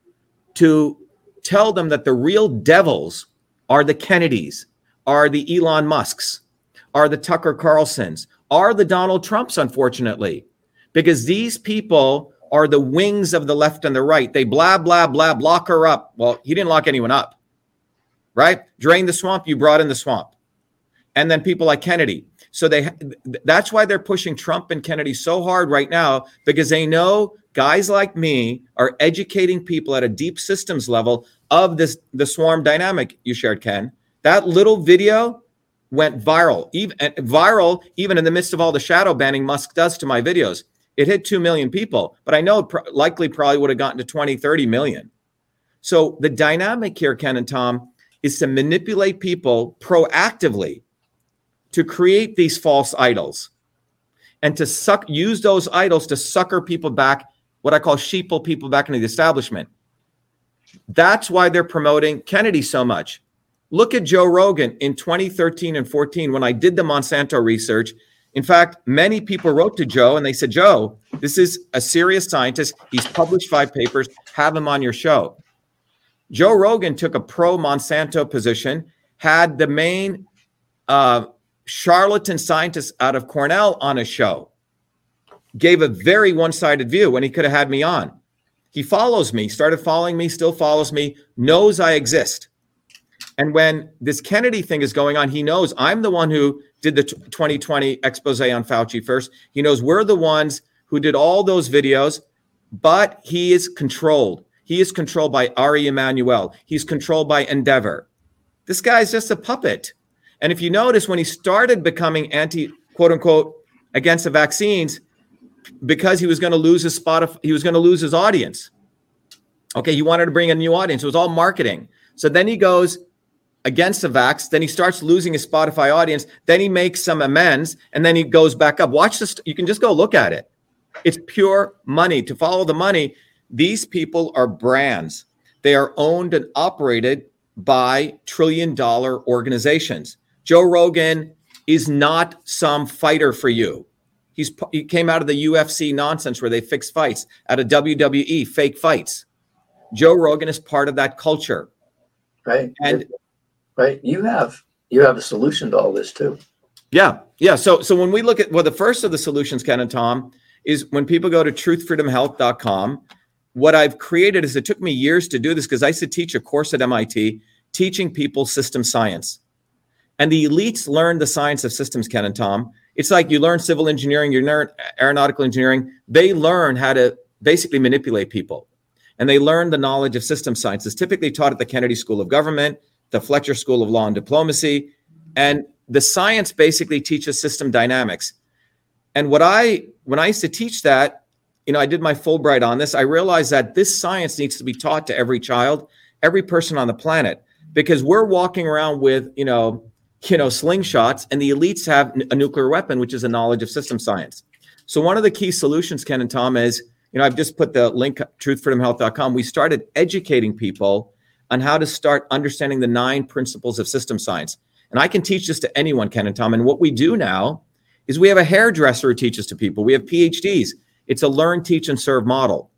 to tell them that the real devils are the Kennedys, are the Elon Musks, are the Tucker Carlsons, are the Donald Trumps, unfortunately, because these people are the wings of the left and the right. They blah, blah, blah, lock her up. Well, he didn't lock anyone up, right? Drain the swamp, you brought in the swamp. And then people like Kennedy. So they that's why they're pushing Trump and Kennedy so hard right now because they know guys like me are educating people at a deep systems level of this the swarm dynamic you shared Ken. That little video went viral. Even viral even in the midst of all the shadow banning Musk does to my videos. It hit 2 million people, but I know it pro- likely probably would have gotten to 20, 30 million. So the dynamic here Ken and Tom is to manipulate people proactively to create these false idols and to suck use those idols to sucker people back what i call sheeple people back into the establishment. That's why they're promoting kennedy so much. Look at joe rogan in 2013 and 14 when i did the monsanto research. In fact many people wrote to joe and they said joe this is a serious scientist. He's published five papers. Have him on your show joe rogan took a pro monsanto position had the main uh, charlatan scientist out of Cornell on a show. Gave a very one sided view when he could have had me on. He follows me, started following me, still follows me, knows I exist. And when this Kennedy thing is going on, he knows I'm the one who did the t- 2020 expose on Fauci first. He knows we're the ones who did all those videos, but he is controlled. He is controlled by Ari Emanuel. He's controlled by Endeavor. This guy's just a puppet. And if you notice, when he started becoming anti quote unquote against the vaccines, because he was going to lose his spot, he was going to lose his audience. Okay, he wanted to bring a new audience. It was all marketing. So then he goes against the vax. Then he starts losing his Spotify audience. Then he makes some amends, and then he goes back up. Watch this. You can just go look at it. It's pure money. To follow the money, these people are brands. They are owned and operated by trillion dollar organizations. Joe Rogan is not some fighter for you. He's he came out of the UFC nonsense where they fix fights, out of WWE fake fights. Joe Rogan is part of that culture. right? And- right, you have you have a solution to all this too. Yeah, yeah. So so when we look at well, the first of the solutions, Ken and Tom, is when people go to truthfreedomhealth.com. What I've created is it took me years to do this because I used to teach a course at MIT teaching people system science. And the elites learn the science of systems, Ken and Tom. It's like you learn civil engineering, you learn aeronautical engineering. They learn how to basically manipulate people. And they learn the knowledge of system science. sciences, typically taught at the Kennedy School of Government, the Fletcher School of Law and Diplomacy. And the science basically teaches system dynamics. And what I, when I used to teach that, you know, I did my Fulbright on this, I realized that this science needs to be taught to every child, every person on the planet, because we're walking around with, you know, you know, slingshots, and the elites have a nuclear weapon, which is a knowledge of system science. So one of the key solutions, Ken and Tom, is you know, I've just put the link truthfreedomhealth.com. We started educating people on how to start understanding the nine principles of system science. And I can teach this to anyone, Ken and Tom. And what we do now is we have a hairdresser who teaches to people. We have PhDs. It's a learn, teach, and serve model.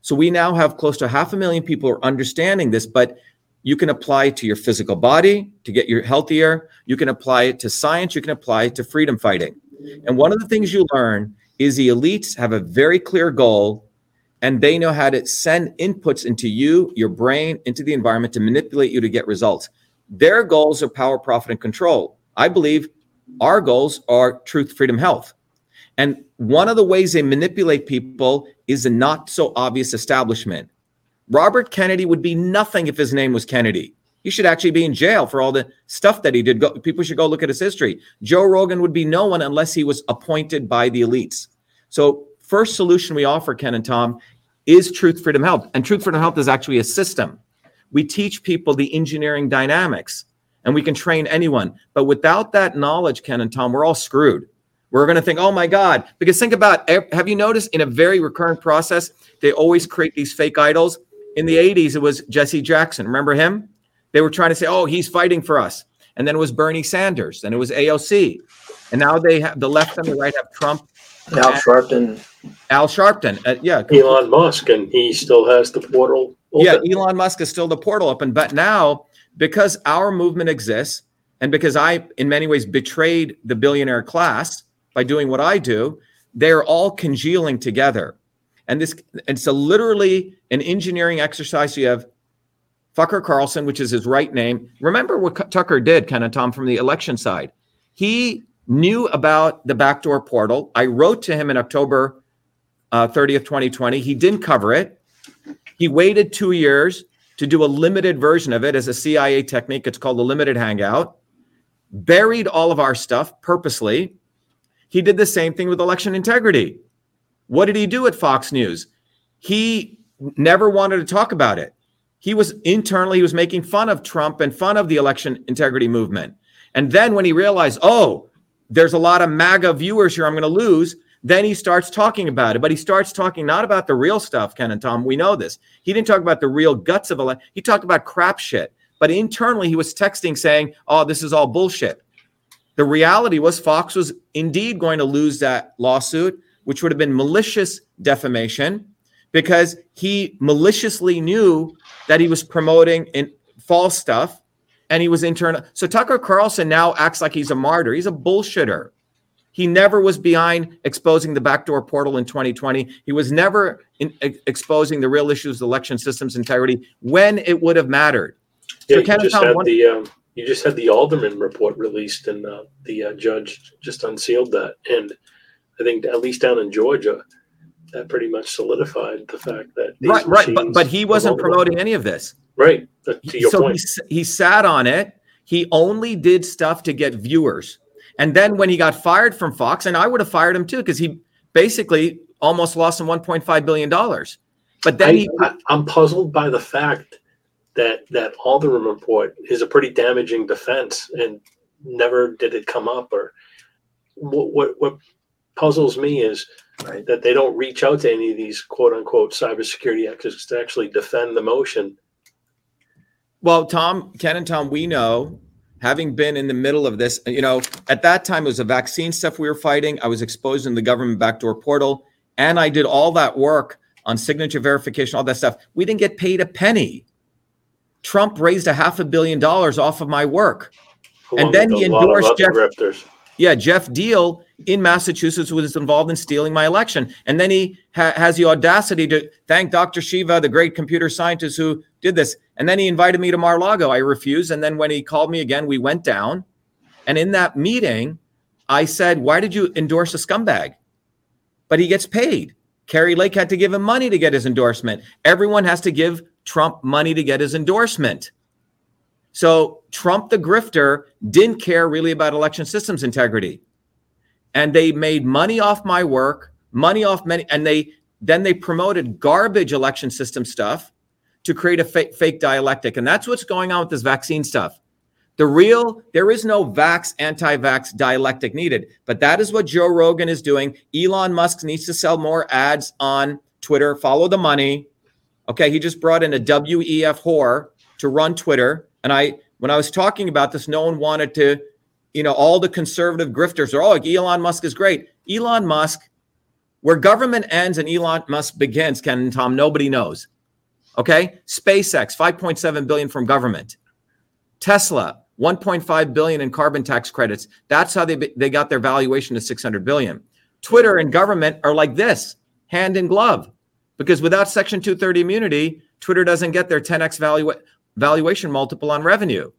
So we now have close to half a million people who are understanding this, but you can apply it to your physical body to get you healthier. You can apply it to science. You can apply it to freedom fighting. And one of the things you learn is the elites have a very clear goal and they know how to send inputs into you, your brain, into the environment to manipulate you to get results. Their goals are power, profit, and control. I believe our goals are truth, freedom, health. And one of the ways they manipulate people is a not so obvious establishment. Robert Kennedy would be nothing if his name was Kennedy. He should actually be in jail for all the stuff that he did. Go, people should go look at his history. Joe Rogan would be no one unless he was appointed by the elites. So, first solution we offer, Ken and Tom, is Truth Freedom Health. And Truth Freedom Health is actually a system. We teach people the engineering dynamics and we can train anyone. But without that knowledge, Ken and Tom, we're all screwed. We're going to think, oh my God. Because think about have you noticed in a very recurrent process, they always create these fake idols? In the 80s, it was Jesse Jackson. Remember him? They were trying to say, oh, he's fighting for us. And then it was Bernie Sanders, and it was AOC. And now they have the left and the right have Trump. Al Sharpton. Al Sharpton. Uh, yeah. Elon Musk, and he still has the portal. Open. Yeah, Elon Musk is still the portal open. But now, because our movement exists, and because I, in many ways, betrayed the billionaire class by doing what I do, they're all congealing together. And this, it's a literally an engineering exercise. You have Fucker Carlson, which is his right name. Remember what Tucker did, kind of Tom, from the election side. He knew about the backdoor portal. I wrote to him in October uh, 30th, 2020. He didn't cover it. He waited two years to do a limited version of it as a CIA technique. It's called the limited hangout. Buried all of our stuff purposely. He did the same thing with election integrity. What did he do at Fox News? He never wanted to talk about it he was internally he was making fun of Trump and fun of the election integrity movement. And then when he realized, oh, there's a lot of MAGA viewers here, I'm going to lose. Then he starts talking about it, but he starts talking not about the real stuff, Ken and Tom. We know this. He didn't talk about the real guts of it. He talked about crap shit. But internally, he was texting saying, oh, this is all bullshit. The reality was Fox was indeed going to lose that lawsuit, which would have been malicious defamation because he maliciously knew that he was promoting in false stuff and he was internal. So Tucker Carlson now acts like he's a martyr. He's a bullshitter. He never was behind exposing the backdoor portal in 2020. He was never in, ex- exposing the real issues of election systems integrity when it would have mattered. Yeah, so you just had one- the um, you just had the Halderman report released, and uh, the uh, judge just unsealed that. And I think at least down in Georgia, that pretty much solidified the fact that right, right, but, but he wasn't promoting any of this. Right. To your so point. He, he sat on it. He only did stuff to get viewers. And then when he got fired from Fox, and I would have fired him too, because he basically almost lost him 1.5 billion dollars. But then I, he, I, I'm puzzled by the fact that that Halderman report is a pretty damaging defense, and never did it come up. Or what what, what puzzles me is right? That they don't reach out to any of these quote unquote cybersecurity experts to actually defend the motion. Well, Tom, Ken and Tom, we know, having been in the middle of this, you know, at that time it was a vaccine stuff we were fighting. I was exposed in the government backdoor portal, and I did all that work on signature verification, all that stuff. We didn't get paid a penny. Trump raised a half a billion dollars off of my work. And then he endorsed Geoff. Grifters. Yeah, Geoff Diehl in Massachusetts was involved in stealing my election. And then he ha- has the audacity to thank Dr. Shiva, the great computer scientist who did this. And then he invited me to Mar-Lago. I refused. And then when he called me again, we went down. And in that meeting, I said, Why did you endorse a scumbag? But he gets paid. Kari Lake had to give him money to get his endorsement. Everyone has to give Trump money to get his endorsement. So Trump, the grifter, didn't care really about election systems integrity. And they made money off my work, money off many, and they then they promoted garbage election system stuff to create a fake, fake dialectic. And that's what's going on with this vaccine stuff. The real, there is no vax, anti vax dialectic needed, but that is what Joe Rogan is doing. Elon Musk needs to sell more ads on Twitter, follow the money. Okay, he just brought in a WEF whore to run Twitter. And I, when I was talking about this, no one wanted to, you know, all the conservative grifters are, oh, like Elon Musk is great. Elon Musk, where government ends and Elon Musk begins, Ken and Tom, nobody knows. Okay, SpaceX, 5.7 billion from government. Tesla, 1.5 billion in carbon tax credits. That's how they they got their valuation to 600 billion. Twitter and government are like this, hand in glove, because without Section 230 immunity, Twitter doesn't get their 10x valua- valuation multiple on revenue.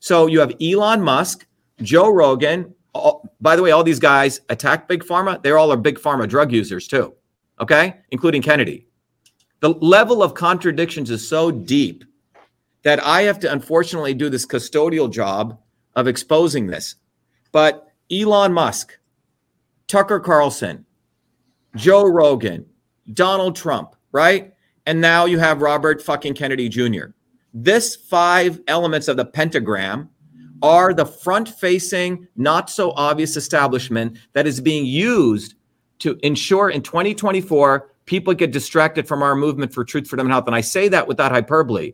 So you have Elon Musk, Joe Rogan. All, by the way, all these guys attack big pharma. They're all are big pharma drug users too. Okay, including Kennedy. The level of contradictions is so deep that I have to unfortunately do this custodial job of exposing this. But Elon Musk, Tucker Carlson, Joe Rogan, Donald Trump, right? And now you have Robert fucking Kennedy Jr. This five elements of the pentagram are the front facing, not so obvious establishment that is being used to ensure in 2024 people get distracted from our movement for truth, freedom, and health. And I say that without hyperbole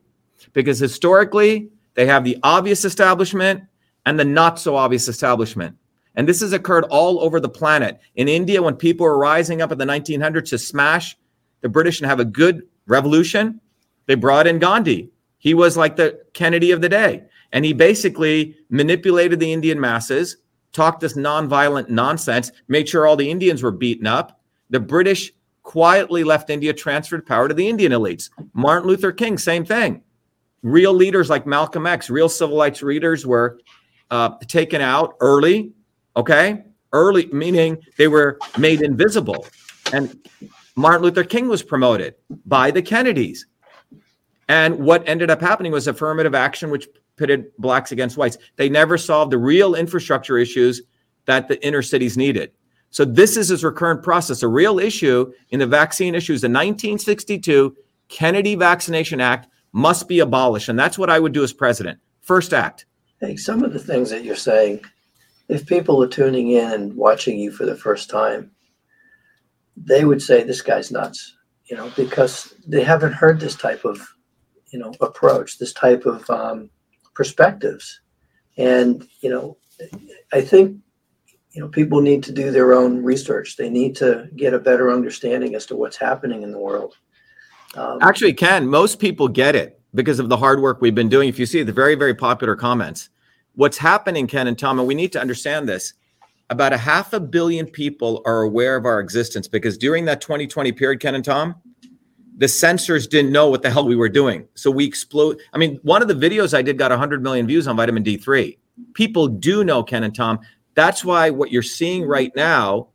because historically they have the obvious establishment and the not so obvious establishment. And this has occurred all over the planet. In India, when people were rising up in the 1900s to smash the British and have a good revolution, they brought in Gandhi. He was like the Kennedy of the day. And he basically manipulated the Indian masses, talked this nonviolent nonsense, made sure all the Indians were beaten up. The British quietly left India, transferred power to the Indian elites. Martin Luther King, same thing real leaders like Malcolm X, real civil rights leaders were uh, taken out early. Okay, early meaning they were made invisible, and Martin Luther King was promoted by the Kennedys. And what ended up happening was affirmative action, which pitted blacks against whites. They never solved the real infrastructure issues that the inner cities needed. So this is his recurrent process. A real issue in the vaccine issues, the 1962 Kennedy Vaccination Act must be abolished. And that's what I would do as president. First act. Hey, some of the things that you're saying, if people are tuning in and watching you for the first time, they would say this guy's nuts, you know, because they haven't heard this type of, you know, approach, this type of um, perspectives. And, you know, I think, you know, people need to do their own research. They need to get a better understanding as to what's happening in the world. Um, Actually, Ken, most people get it because of the hard work we've been doing. If you see the very, very popular comments, what's happening, Ken and Tom, and we need to understand this. About a half a billion people are aware of our existence because during that 2020 period, Ken and Tom, the censors didn't know what the hell we were doing. So we explode. I mean, one of the videos I did got 100 million views on vitamin D3. People do know Ken and Tom. That's why what you're seeing right now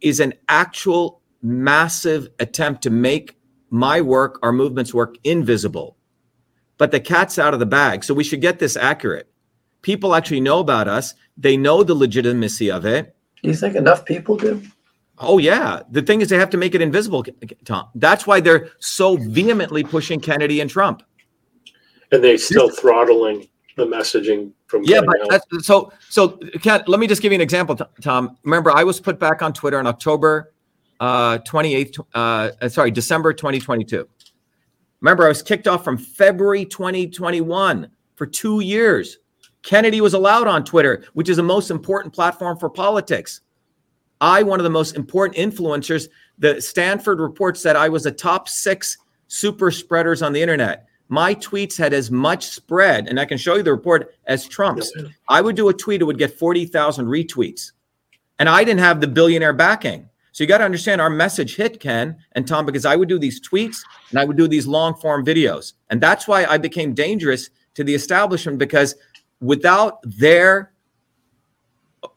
is an actual massive attempt to make my work, our movement's work, invisible. But the cat's out of the bag. So we should get this accurate. People actually know about us, they know the legitimacy of it. Do you think enough people do? Oh, yeah. The thing is, they have to make it invisible, Tom. That's why they're so vehemently pushing Kennedy and Trump. And they still throttling the messaging from yeah but that's, so so Ken, let me just give you an example tom remember i was put back on twitter in october uh, 28th, uh, uh, sorry, December 2022. Remember, I was kicked off from February 2021 for two years. Kennedy was allowed on Twitter, which is the most important platform for politics. I, one of the most important influencers, the Stanford report said I was a top six super spreaders on the internet. My tweets had as much spread, and I can show you the report, as Trump's. I would do a tweet, it would get 40,000 retweets. And I didn't have the billionaire backing. So you got to understand our message hit Ken and Tom because I would do these tweets and I would do these long form videos. And that's why I became dangerous to the establishment because without their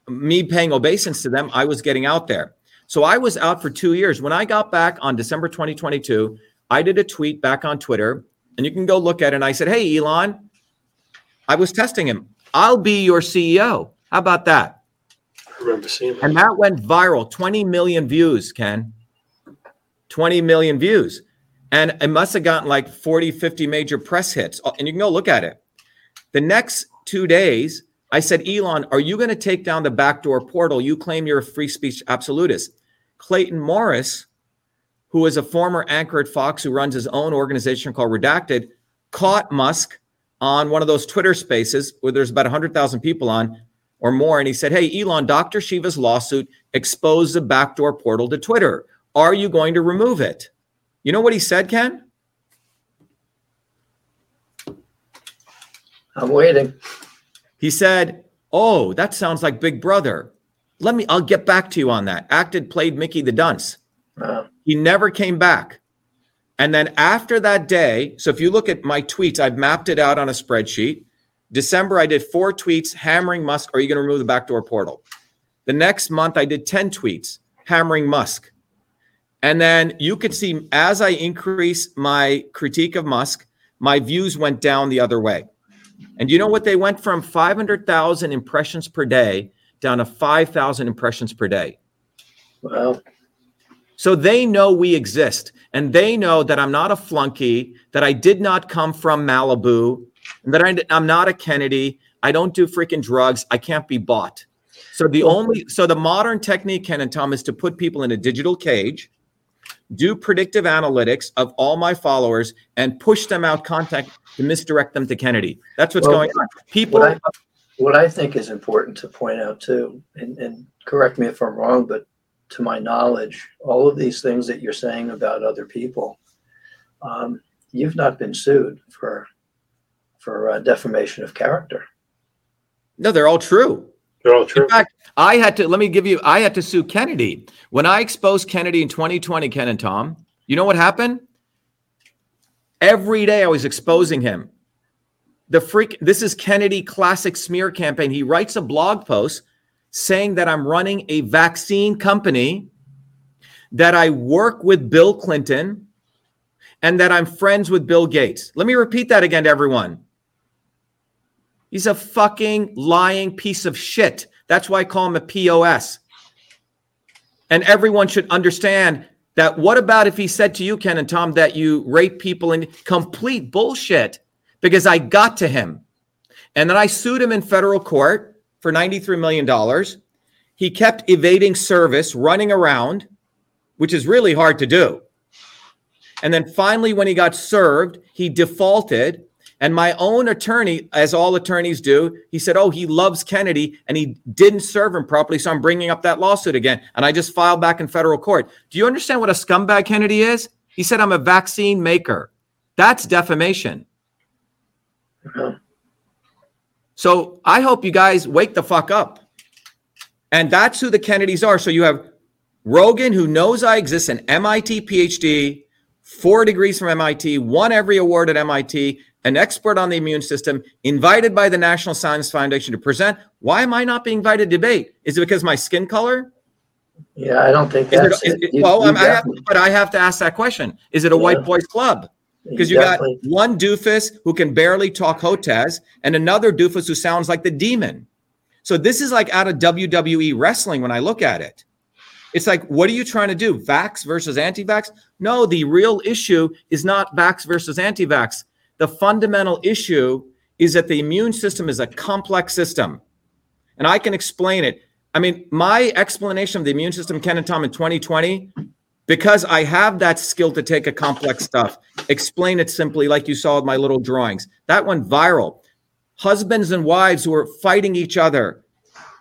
me paying obeisance to them, I was getting out there. So I was out for two years. When I got back on December 2022, I did a tweet back on Twitter, and you can go look at it. And I said, Hey, Elon, I was testing him. I'll be your CEO. How about that? I remember seeing that. And that went viral 20 million views, Ken. 20 million views. And it must have gotten like 40, 50 major press hits. And you can go look at it. The next two days, I said, Elon, are you going to take down the backdoor portal? You claim you're a free speech absolutist. Clayton Morris, who is a former anchor at Fox who runs his own organization called Redacted, caught Musk on one of those Twitter spaces where there's about 100,000 people on or more. And he said, Hey, Elon, Dr. Shiva's lawsuit exposed the backdoor portal to Twitter. Are you going to remove it? You know what he said, Ken? I'm waiting. He said, Oh, that sounds like Big Brother. Let me, I'll get back to you on that. Acted, played Mickey the Dunce. Uh, He never came back. And then after that day, so if you look at my tweets, I've mapped it out on a spreadsheet. December, I did four tweets hammering Musk. Are you going to remove the backdoor portal? The next month, I did 10 tweets hammering Musk. And then you could see as I increase my critique of Musk, my views went down the other way. And you know what? They went from 500,000 impressions per day down to 5,000 impressions per day. well, So they know we exist and they know that I'm not a flunky, that I did not come from Malibu, and that I, I'm not a Kennedy. I don't do freaking drugs. I can't be bought. So the only so the modern technique, Ken and Tom, is to put people in a digital cage, do predictive analytics of all my followers, and push them out contact to misdirect them to Kennedy. That's what's Well, going on. People, what I, what I think is important to point out too, and, and correct me if I'm wrong, but to my knowledge, all of these things that you're saying about other people, um, you've not been sued for for uh, defamation of character. no, they're all true. They're all true. In fact, I had to let me give you. I had to sue Kennedy when I exposed Kennedy in 2020. Ken and Tom, you know what happened? Every day I was exposing him. The freak. This is Kennedy classic smear campaign. He writes a blog post saying that I'm running a vaccine company, that I work with Bill Clinton, and that I'm friends with Bill Gates. Let me repeat that again to everyone. He's a fucking lying piece of shit. That's why I call him a POS. And everyone should understand that. What about if he said to you, Ken and Tom, that you rape people in complete bullshit because I got to him and then I sued him in federal court for $93 million. He kept evading service, running around, which is really hard to do. And then finally, when he got served, he defaulted. And my own attorney, as all attorneys do, he said, Oh, he loves Kennedy and he didn't serve him properly. So I'm bringing up that lawsuit again. And I just filed back in federal court. Do you understand what a scumbag Kennedy is? He said, I'm a vaccine maker. That's defamation. So I hope you guys wake the fuck up. And that's who the Kennedys are. So you have Rogan, who knows I exist, an MIT PhD, four degrees from MIT, won every award at MIT, an expert on the immune system, invited by the National Science Foundation to present. Why am I not being invited to debate? Is it because my skin color? Yeah, I don't think that's is it. it- You- well, you I have, but I have to ask that question. Is it a white Yeah. boys club? Because you got one doofus who can barely talk Hotez and another doofus who sounds like the demon. So this is like out of WWE wrestling when I look at it. It's like, what are you trying to do? Vax versus anti vax? No, the real issue is not vax versus anti vax. The fundamental issue is that the immune system is a complex system. And I can explain it. I mean, my explanation of the immune system, Ken and Tom, in 2020, because I have that skill to take a complex stuff, explain it simply, like you saw with my little drawings. That went viral. Husbands and wives who were fighting each other.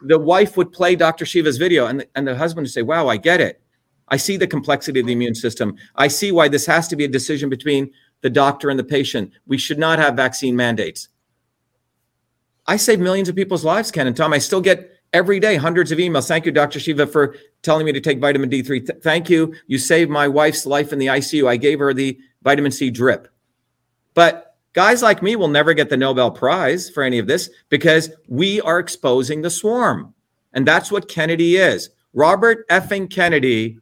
The wife would play Dr. Shiva's video, and the, and the husband would say, Wow, I get it. I see the complexity of the immune system. I see why this has to be a decision between the doctor and the patient. We should not have vaccine mandates. I save millions of people's lives, Ken and Tom. I still get every day hundreds of emails. Thank you, Dr. Shiva, for telling me to take vitamin D3. Th- thank you. You saved my wife's life in the ICU. I gave her the vitamin C drip. But guys like me will never get the Nobel Prize for any of this because we are exposing the swarm. And that's what Kennedy is. Robert effing Kennedy.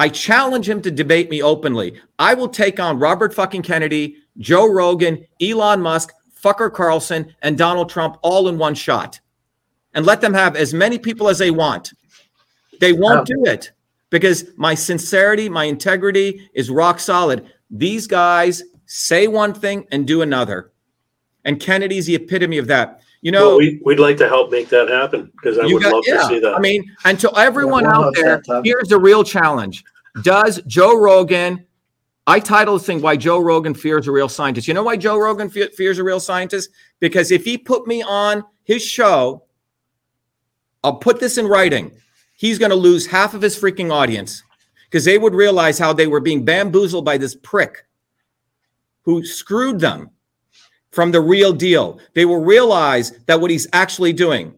I challenge him to debate me openly. I will take on Robert fucking Kennedy, Joe Rogan, Elon Musk, Fucker Carlson, and Donald Trump all in one shot. And let them have as many people as they want. They won't oh. do it because my sincerity, my integrity is rock solid. These guys say one thing and do another. And Kennedy's the epitome of that. You know, Well, we, we'd like to help make that happen because I would got- love to see that. I mean, and to everyone Yeah, out there, here's the real challenge. Does Joe Rogan, I title this thing Why Joe Rogan Fears a Real Scientist. You know why Joe Rogan fe- fears a real scientist? Because if he put me on his show, I'll put this in writing. He's going to lose half of his freaking audience because they would realize how they were being bamboozled by this prick who screwed them from the real deal. They will realize that what he's actually doing.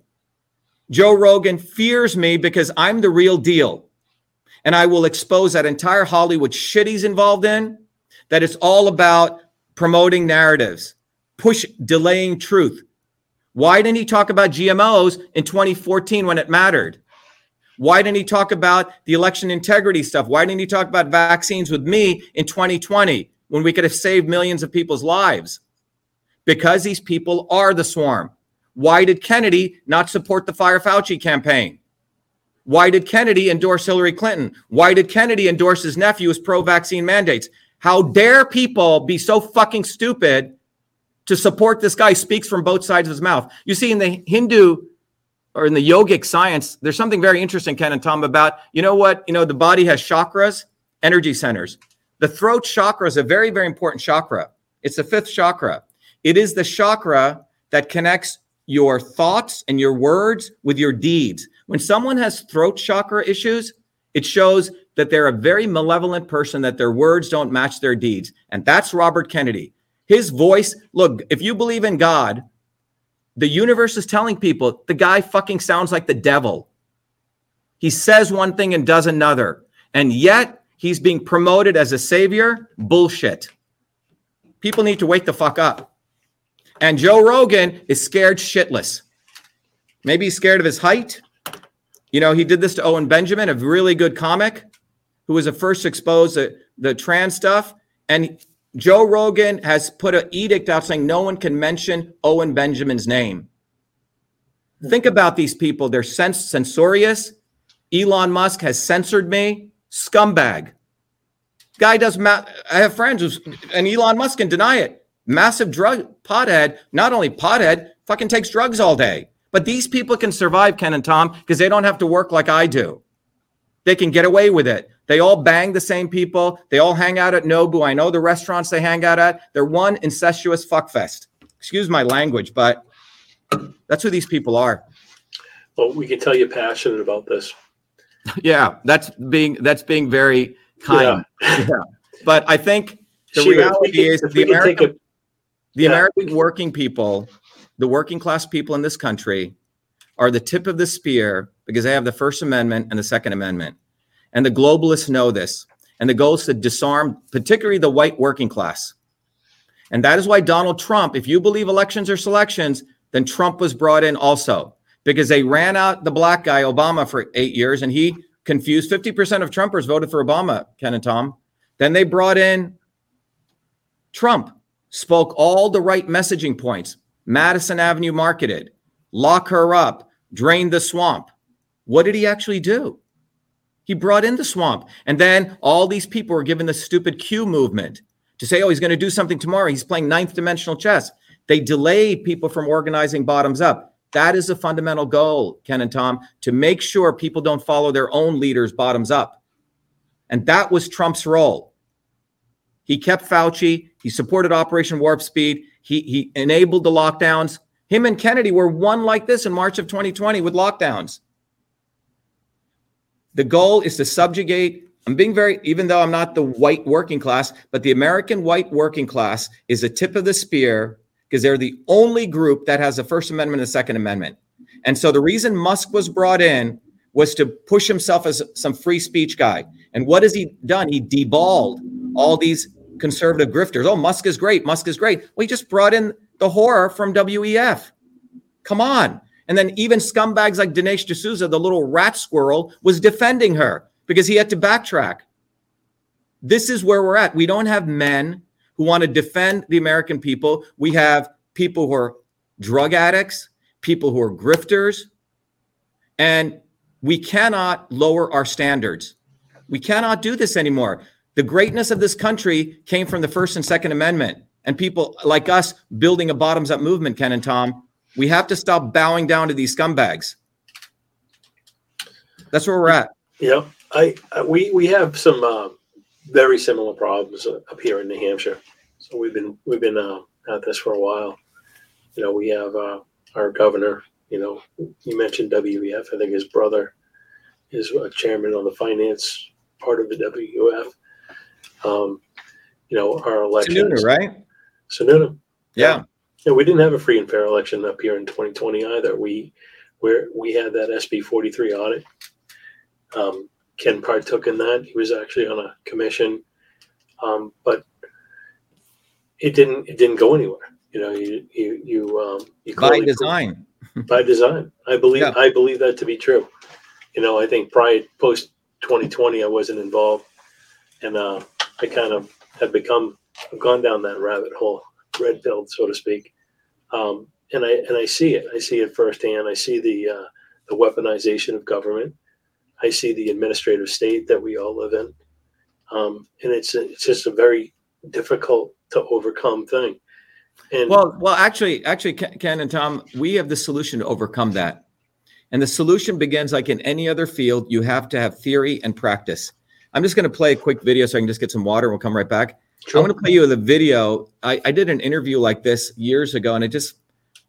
Joe Rogan fears me because I'm the real deal. And I will expose that entire Hollywood shit he's involved in, that it's all about promoting narratives, push delaying truth. Why didn't he talk about GMOs in 2014 when it mattered? Why didn't he talk about the election integrity stuff? Why didn't he talk about vaccines with me in 2020 when we could have saved millions of people's lives? Because these people are the swarm. Why did Kennedy not support the Fire Fauci campaign? Why did Kennedy endorse Hillary Clinton? Why did Kennedy endorse his nephew's pro vaccine mandates? How dare people be so fucking stupid to support this guy speaks from both sides of his mouth? You see, in the Hindu or in the yogic science, there's something very interesting, Ken and Tom, about you know what? You know, the body has chakras, energy centers. The throat chakra is a very, very important chakra. It's the fifth chakra. It is the chakra that connects your thoughts and your words with your deeds. When someone has throat chakra issues, it shows that they're a very malevolent person, that their words don't match their deeds. And that's Robert Kennedy. His voice, look, if you believe in God, the universe is telling people the guy fucking sounds like the devil. He says one thing and does another. And yet he's being promoted as a savior. Bullshit. People need to wake the fuck up. And Joe Rogan is scared shitless. Maybe he's scared of his height. You know, he did this to Owen Benjamin, a really good comic who was the first to expose the, the trans stuff. And Joe Rogan has put an edict out saying no one can mention Owen Benjamin's name. Think about these people. They're sens- censorious. Elon Musk has censored me. Scumbag. Guy does. Ma- I have friends who's, and Elon Musk can deny it. Massive drug pothead. Not only pothead, fucking takes drugs all day. But these people can survive, Ken and Tom, because they don't have to work like I do. They can get away with it. They all bang the same people. They all hang out at Nobu. I know the restaurants they hang out at. They're one incestuous fuckfest. Excuse my language, but that's who these people are. Well, we can tell you're passionate about this. Yeah, that's being that's being very kind. Yeah. But I think the we reality is if the we can take American, the yeah. American working people, the working class people in this country, are the tip of the spear because they have the First Amendment and the Second Amendment. And the globalists know this. And the goal is to disarm, particularly the white working class. And that is why Donald Trump, if you believe elections are selections, then Trump was brought in also because they ran out the black guy, Obama, for eight years, and he confused 50% of Trumpers voted for Obama, Ken and Tom. Then they brought in Trump, spoke all the right messaging points. Madison Avenue marketed, lock her up, drain the swamp. What did he actually do? He brought in the swamp. And then all these people were given the stupid Q movement to say, oh, he's going to do something tomorrow. He's playing ninth dimensional chess. They delayed people from organizing bottoms up. That is a fundamental goal, Ken and Tom, to make sure people don't follow their own leaders bottoms up. And that was Trump's role. He kept Fauci. He supported Operation Warp Speed. He, he enabled the lockdowns. Him and Kennedy were one like this in March of 2020 with lockdowns. The goal is to subjugate. I'm being very, even though I'm not the white working class, but the American white working class is the tip of the spear because they're the only group that has the First Amendment and the Second Amendment. And so the reason Musk was brought in was to push himself as some free speech guy. And what has he done? He deballed all these conservative grifters. Oh, Musk is great. Musk is great. Well, he just brought in the horror from WEF. Come on. And then even scumbags like Dinesh D'Souza, the little rat squirrel, was defending her because he had to backtrack. This is where we're at. We don't have men who want to defend the American people. We have people who are drug addicts, people who are grifters, and we cannot lower our standards. We cannot do this anymore. The greatness of this country came from the First and Second Amendment and people like us building a bottoms up movement, Ken and Tom. We have to stop bowing down to these scumbags. That's where we're at. Yeah, I, I we we have some uh, very similar problems up here in New Hampshire. So we've been we've been uh, at this for a while. You know, we have uh, our governor. You know, you mentioned WEF. I think his brother is a chairman on the finance part of the WEF. Um, you know, our election, Sununu, right? Sununu. Yeah. Yeah, we didn't have a free and fair election up here in 2020 either. We where we had that SB 43 audit. Um, Ken partook in that. He was actually on a commission, um, but it didn't it didn't go anywhere. You know, you you you um, you By design. by design. I believe Yeah. I believe that to be true. You know, I think prior post 2020, I wasn't involved, and uh, I kind of have become I've gone down that rabbit hole, red pilled, so to speak. Um, and I and I see it. I see it firsthand. I see the uh, the weaponization of government. I see the administrative state that we all live in, um, and it's it's just a very difficult to overcome thing. And Well, well, actually, actually, Ken and Tom, we have the solution to overcome that. And the solution begins like in any other field. You have to have theory and practice. I'm just going to play a quick video so I can just get some water. and We'll come right back. Sure. I'm going to play you the video. I, I did an interview like this years ago, and it just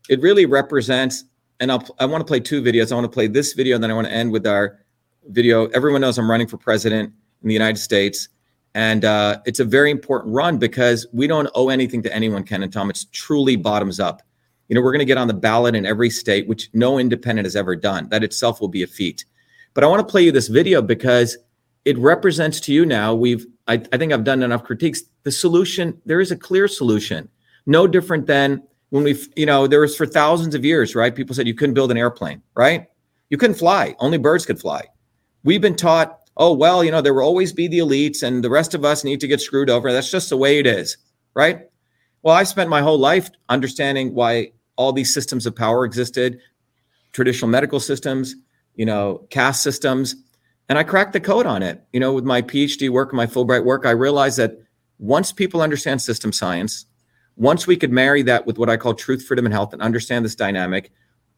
it really represents. And I'll I want to play two videos. I want to play this video, and then I want to end with our video. Everyone knows I'm running for president in the United States, and uh, it's a very important run because we don't owe anything to anyone, Ken and Tom. It's truly bottoms up. You know, we're going to get on the ballot in every state, which no independent has ever done. That itself will be a feat. But I want to play you this video because it represents to you now. We've, I, I think I've done enough critiques. The solution, there is a clear solution. No different than when we, you know, there was for thousands of years, right? People said you couldn't build an airplane, right? You couldn't fly. Only birds could fly. We've been taught, oh, well, you know, there will always be the elites and the rest of us need to get screwed over. That's just the way it is, right? Well, I spent my whole life understanding why all these systems of power existed, traditional medical systems, you know, caste systems, and I cracked the code on it. You know, with my PhD work and my Fulbright work, I realized that once people understand system science, once we could marry that with what I call truth, freedom, and health and understand this dynamic,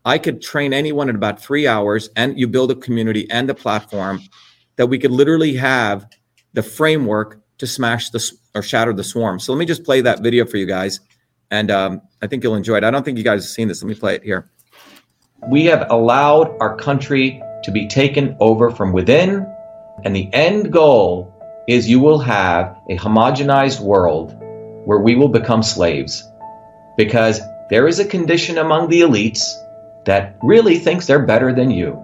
I could train anyone in about three hours and you build a community and a platform that we could literally have the framework to smash the or shatter the swarm. So let me just play that video for you guys. And um, I think you'll enjoy it. I don't think you guys have seen this. Let me play it here. We have allowed our country to be taken over from within. And the end goal is you will have a homogenized world where we will become slaves. Because there is a condition among the elites that really thinks they're better than you,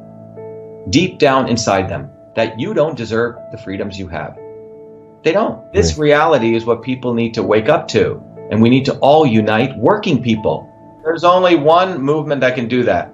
deep down inside them, that you don't deserve the freedoms you have. They don't. This reality is what people need to wake up to. And we need to all unite working people. There's only one movement that can do that.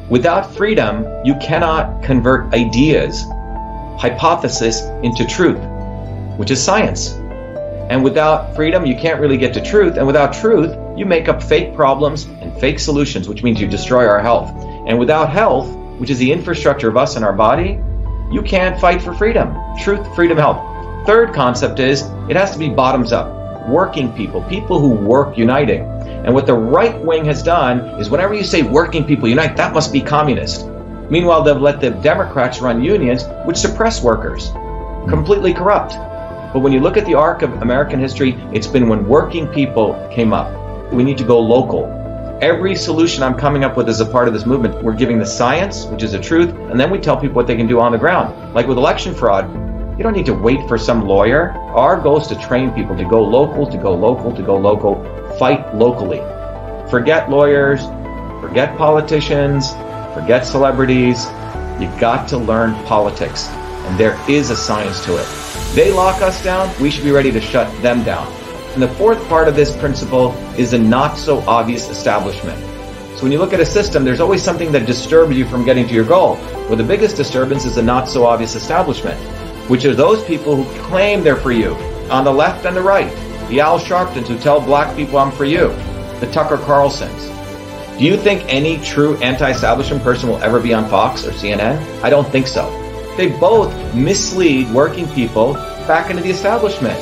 Without freedom, you cannot convert ideas, hypothesis into truth, which is science. And without freedom, you can't really get to truth. And without truth, you make up fake problems and fake solutions, which means you destroy our health. And without health, which is the infrastructure of us and our body, you can't fight for freedom. Truth, freedom, health. Third concept is it has to be bottoms up. Working people, people who work uniting. And what the right wing has done is whenever you say working people unite, that must be communist. Meanwhile, they've let the Democrats run unions, which suppress workers. Completely corrupt. But when you look at the arc of American history, it's been when working people came up. We need to go local. Every solution I'm coming up with as a part of this movement, we're giving the science, which is the truth, and then we tell people what they can do on the ground. Like with election fraud, you don't need to wait for some lawyer. Our goal is to train people to go local, to go local, to go local, fight locally. Forget lawyers, forget politicians, forget celebrities. You've got to learn politics, and there is a science to it. They lock us down, we should be ready to shut them down. And the fourth part of this principle is a not so obvious establishment. So when you look at a system, there's always something that disturbs you from getting to your goal. Well, the biggest disturbance is a not so obvious establishment, which are those people who claim they're for you, on the left and the right. The Al Sharptons who tell black people I'm for you. The Tucker Carlsons. Do you think any true anti-establishment person will ever be on Fox or CNN? I don't think so. They both mislead working people back into the establishment.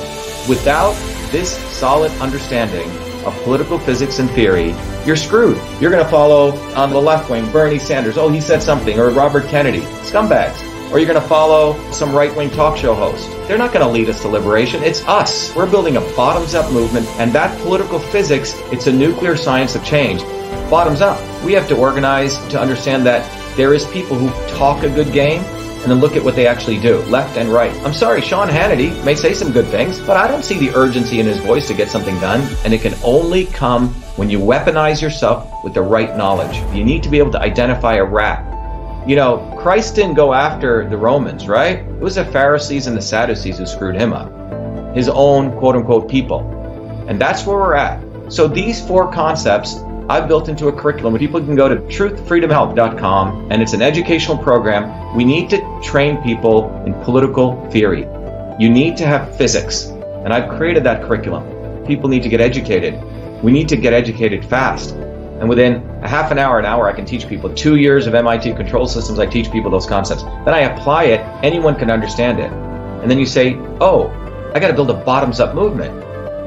Without this solid understanding of political physics and theory, you're screwed. You're going to follow on the left wing Bernie Sanders. Oh, he said something. Or Robert Kennedy. Scumbags. Or you're going to follow some right wing talk show host. They're not going to lead us to liberation. It's us. We're building a bottoms up movement. And that political physics, it's a nuclear science of change. Bottoms up. We have to organize to understand that there is people who talk a good game and then look at what they actually do, left and right. I'm sorry, Sean Hannity may say some good things, but I don't see the urgency in his voice to get something done. And it can only come when you weaponize yourself with the right knowledge. You need to be able to identify a rat. You know, Christ didn't go after the Romans, right? It was the Pharisees and the Sadducees who screwed him up. His own quote unquote people. And that's where we're at. So these four concepts I've built into a curriculum where people can go to truthfreedomhealth.com and it's an educational program. We need to train people in political theory. You need to have physics. And I've created that curriculum. People need to get educated. We need to get educated fast. And within a half an hour, an hour, I can teach people. Two years of MIT control systems, I teach people those concepts. Then I apply it, anyone can understand it. And then you say, oh, I got to build a bottoms up movement.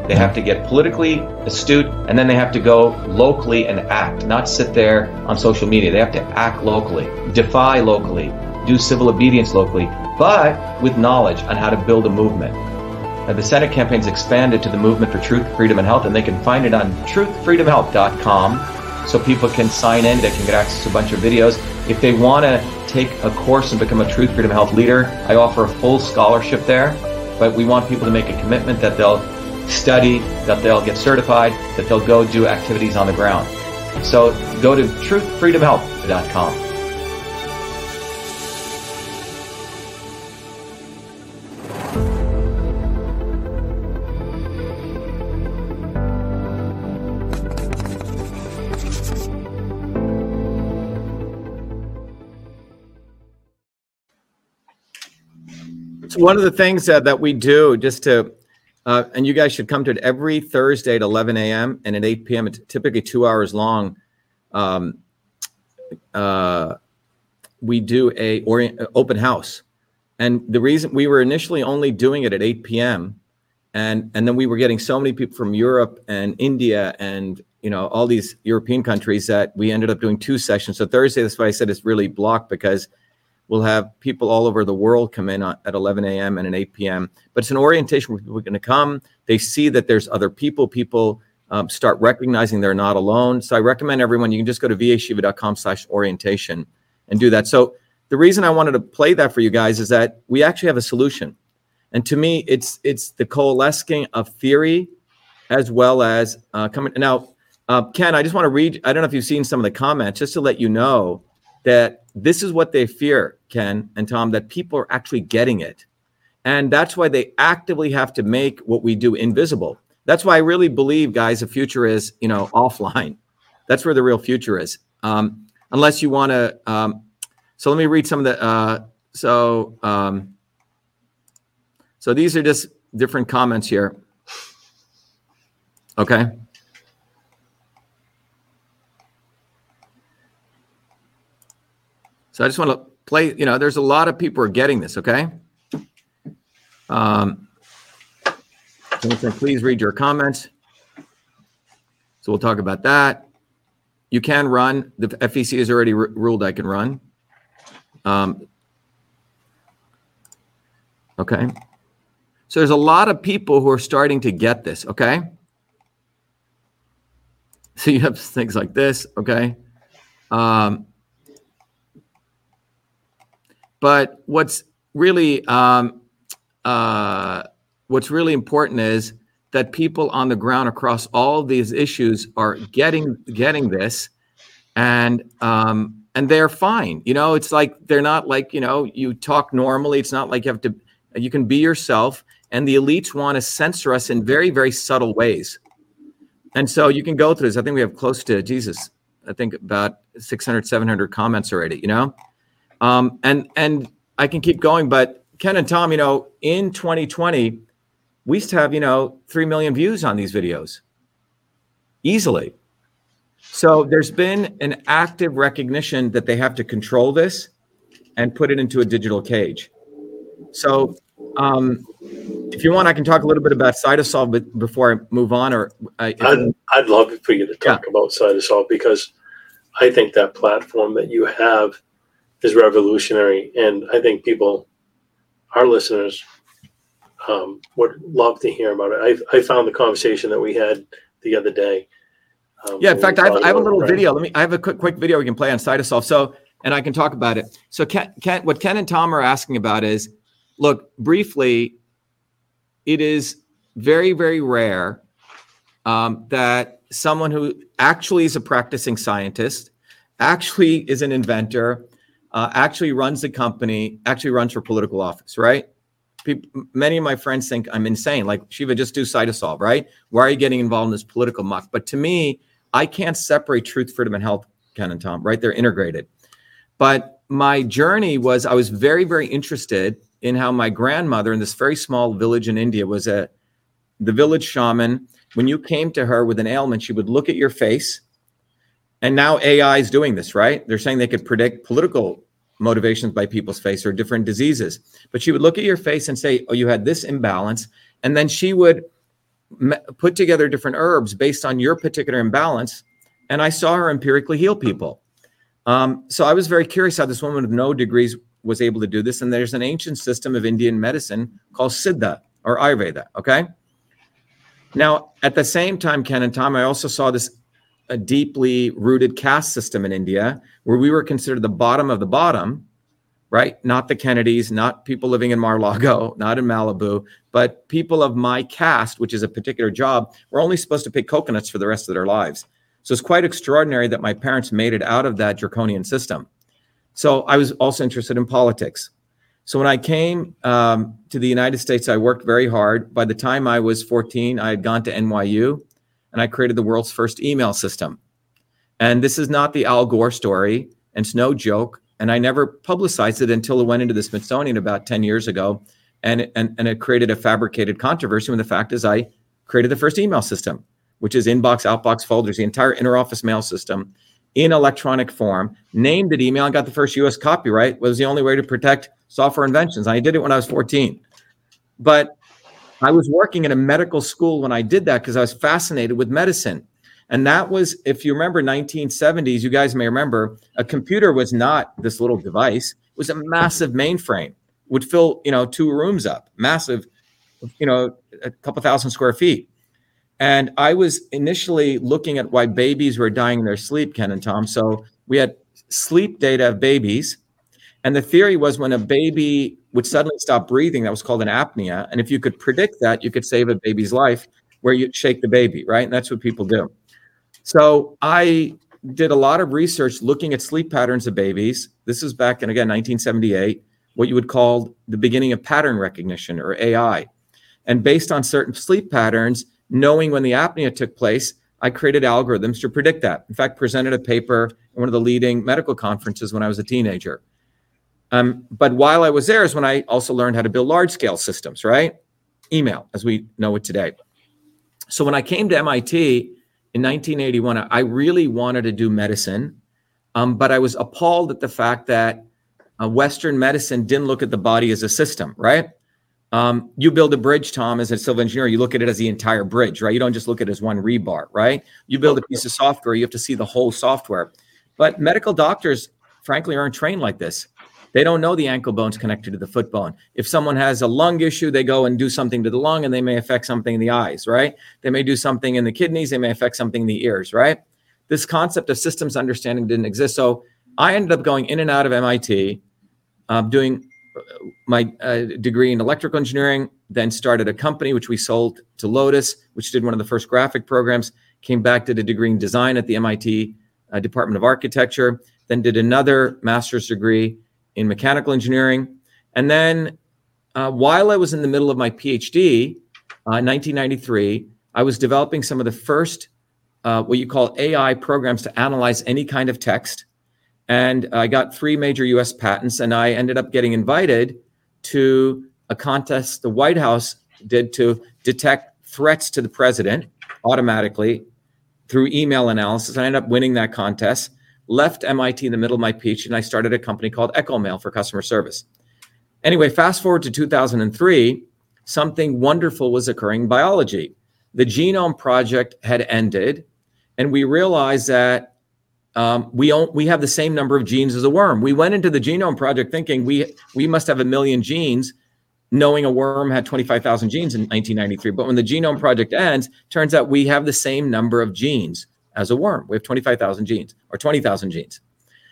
They have to get politically astute and then they have to go locally and act, not sit there on social media. They have to act locally, defy locally, do civil obedience locally, but with knowledge on how to build a movement. Now, the Senate campaign's expanded to the Movement for Truth, Freedom, and Health, and they can find it on truthfreedomhealth.com so people can sign in, they can get access to a bunch of videos. If they want to take a course and become a Truth, Freedom, Health leader, I offer a full scholarship there, but we want people to make a commitment that they'll study, that they'll get certified, that they'll go do activities on the ground. So go to truthfreedomhealth.com. So one of the things uh, that we do just to uh, and you guys should come to it every Thursday at 11 a.m. and at 8 p.m. It's typically two hours long. Um, uh, we do a orient, open house, and the reason we were initially only doing it at 8 p.m. and and then we were getting so many people from Europe and India and you know all these European countries that we ended up doing two sessions. So Thursday, that's why I said it's really blocked because We'll have people all over the world come in at 11 a.m. and at 8 p.m. But it's an orientation where people are going to come. They see that there's other people. People um, start recognizing they're not alone. So I recommend everyone, you can just go to vashiva.com slash orientation and do that. So the reason I wanted to play that for you guys is that we actually have a solution. And to me, it's it's the coalescing of theory as well as uh, coming. Now, uh, Ken, I just want to read, I don't know if you've seen some of the comments, just to let you know that this is what they fear, Ken and Tom, that people are actually getting it. And that's why they actively have to make what we do invisible. That's why I really believe, guys, the future is, you know, offline. That's where the real future is. Um, unless you want to. Um, so let me read some of the. Uh, so, um, so these are just different comments here. Okay. I just want to play, you know, there's a lot of people are getting this, okay? Um, please read your comments. So we'll talk about that. You can run. The FEC has already r- ruled I can run. Um, okay. So there's a lot of people who are starting to get this. Okay. So you have things like this. Okay. Um, but what's really um, uh, what's really important is that people on the ground across all these issues are getting getting this, and um, and they're fine. You know, it's like they're not like you know you talk normally. It's not like you have to. You can be yourself, and the elites want to censor us in very very subtle ways. And so you can go through this. I think we have close to Jesus. I think about 600, 700 comments already. You know, um, and and I can keep going, but Ken and Tom, you know, in 2020, we used to have you know three million views on these videos easily. So there's been an active recognition that they have to control this and put it into a digital cage. So um, if you want, I can talk a little bit about Cytosolve but before I move on. Or I, I'd, I'd love for you to talk yeah. about Cytosolve because I think that platform that you have is revolutionary, and I think people, our listeners, um, would love to hear about it. I, I found the conversation that we had the other day. Um, yeah, in fact, I have, I have a little right. video. Let me. I have a quick quick video we can play on Cytosolve. So, and I can talk about it. So, Ken, Ken, what Ken and Tom are asking about is, look briefly. It is very very rare um, that someone who actually is a practicing scientist, actually is an inventor, uh, actually runs the company, actually runs for political office, right? People, many of my friends think I'm insane. Like Shiva, just do Cytosolve, right? Why are you getting involved in this political muck? But to me, I can't separate truth, freedom, and health, Ken and Tom, right? They're integrated. But my journey was I was very, very interested in how my grandmother in this very small village in India was a the village shaman. When you came to her with an ailment, she would look at your face and now AI is doing this, right? They're saying they could predict political motivations by people's face or different diseases. But she would look at your face and say, "Oh, you had this imbalance," and then she would put together different herbs based on your particular imbalance. And I saw her empirically heal people. Um, so I was very curious how this woman with no degrees was able to do this. And there's an ancient system of Indian medicine called Siddha or Ayurveda. Okay. Now, at the same time, Ken and Tom, I also saw this a deeply rooted caste system in India where we were considered the bottom of the bottom, right? Not the Kennedys, not people living in Mar-Lago, not in Malibu, but people of my caste, which is a particular job, were only supposed to pick coconuts for the rest of their lives. So it's quite extraordinary that my parents made it out of that draconian system. So I was also interested in politics. So when I came um, to the United States, I worked very hard. By the time I was 14, I had gone to NYU and I created the world's first email system. And this is not the Al Gore story, and it's no joke. And I never publicized it until it went into the Smithsonian about 10 years ago. And, and, and it created a fabricated controversy when the fact is I created the first email system, which is inbox, outbox folders, the entire interoffice mail system in electronic form, named it email, and got the first US copyright, was the only way to protect software inventions. I did it when I was 14. But I was working in a medical school when I did that because I was fascinated with medicine. And that was, if you remember 1970s, you guys may remember, a computer was not this little device. It was a massive mainframe, would fill, you know, two rooms up, massive, you know, a couple thousand square feet. And I was initially looking at why babies were dying in their sleep, Ken and Tom. So we had sleep data of babies. And the theory was when a baby would suddenly stop breathing. That was called an apnea. And if you could predict that, you could save a baby's life where you shake the baby, right? And that's what people do. So I did a lot of research looking at sleep patterns of babies. This is back in, again, 1978, what you would call the beginning of pattern recognition or AI. And based on certain sleep patterns, knowing when the apnea took place, I created algorithms to predict that. In fact, presented a paper at one of the leading medical conferences when I was a teenager. Um, but while I was there is when I also learned how to build large scale systems, right? Email, as we know it today. So when I came to MIT in 1981, I really wanted to do medicine, um, but I was appalled at the fact that uh, Western medicine didn't look at the body as a system, right? Um, you build a bridge, Tom, as a civil engineer, you look at it as the entire bridge, right? You don't just look at it as one rebar, right? You build a piece of software, you have to see the whole software. But medical doctors, frankly, aren't trained like this. They don't know the ankle bone's connected to the foot bone. If someone has a lung issue, they go and do something to the lung and they may affect something in the eyes, right? They may do something in the kidneys, they may affect something in the ears, right? This concept of systems understanding didn't exist. So I ended up going in and out of MIT, uh, doing my uh, degree in electrical engineering, then started a company which we sold to Lotus, which did one of the first graphic programs. Came back, did a degree in design at the MIT uh, Department of Architecture, then did another master's degree in mechanical engineering. And then uh, while I was in the middle of my PhD, uh, 1993, I was developing some of the first, uh, what you call AI programs to analyze any kind of text and I got three major US patents, and I ended up getting invited to a contest the White House did to detect threats to the president automatically through email analysis. I ended up winning that contest, left MIT in the middle of my PhD, and I started a company called EchoMail for customer service. Anyway, fast forward to 2003, something wonderful was occurring in biology. The Genome Project had ended, and we realized that um, we we have the same number of genes as a worm. We went into the genome project thinking we we must have a million genes, knowing a worm had 25,000 genes in 1993. But when the genome project ends, turns out we have the same number of genes as a worm. We have 25,000 genes or 20,000 genes.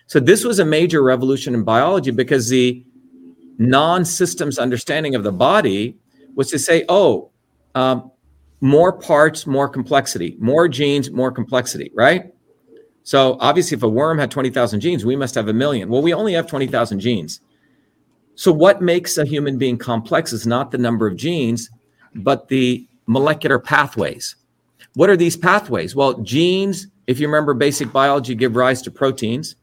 So this was a major revolution in biology because the non-systems understanding of the body was to say, oh, um, more parts, more complexity, more genes, more complexity, right? So obviously, if a worm had 20,000 genes, we must have a million. Well, we only have 20,000 genes. So what makes a human being complex is not the number of genes, but the molecular pathways. What are these pathways? Well, genes, if you remember basic biology, give rise to proteins.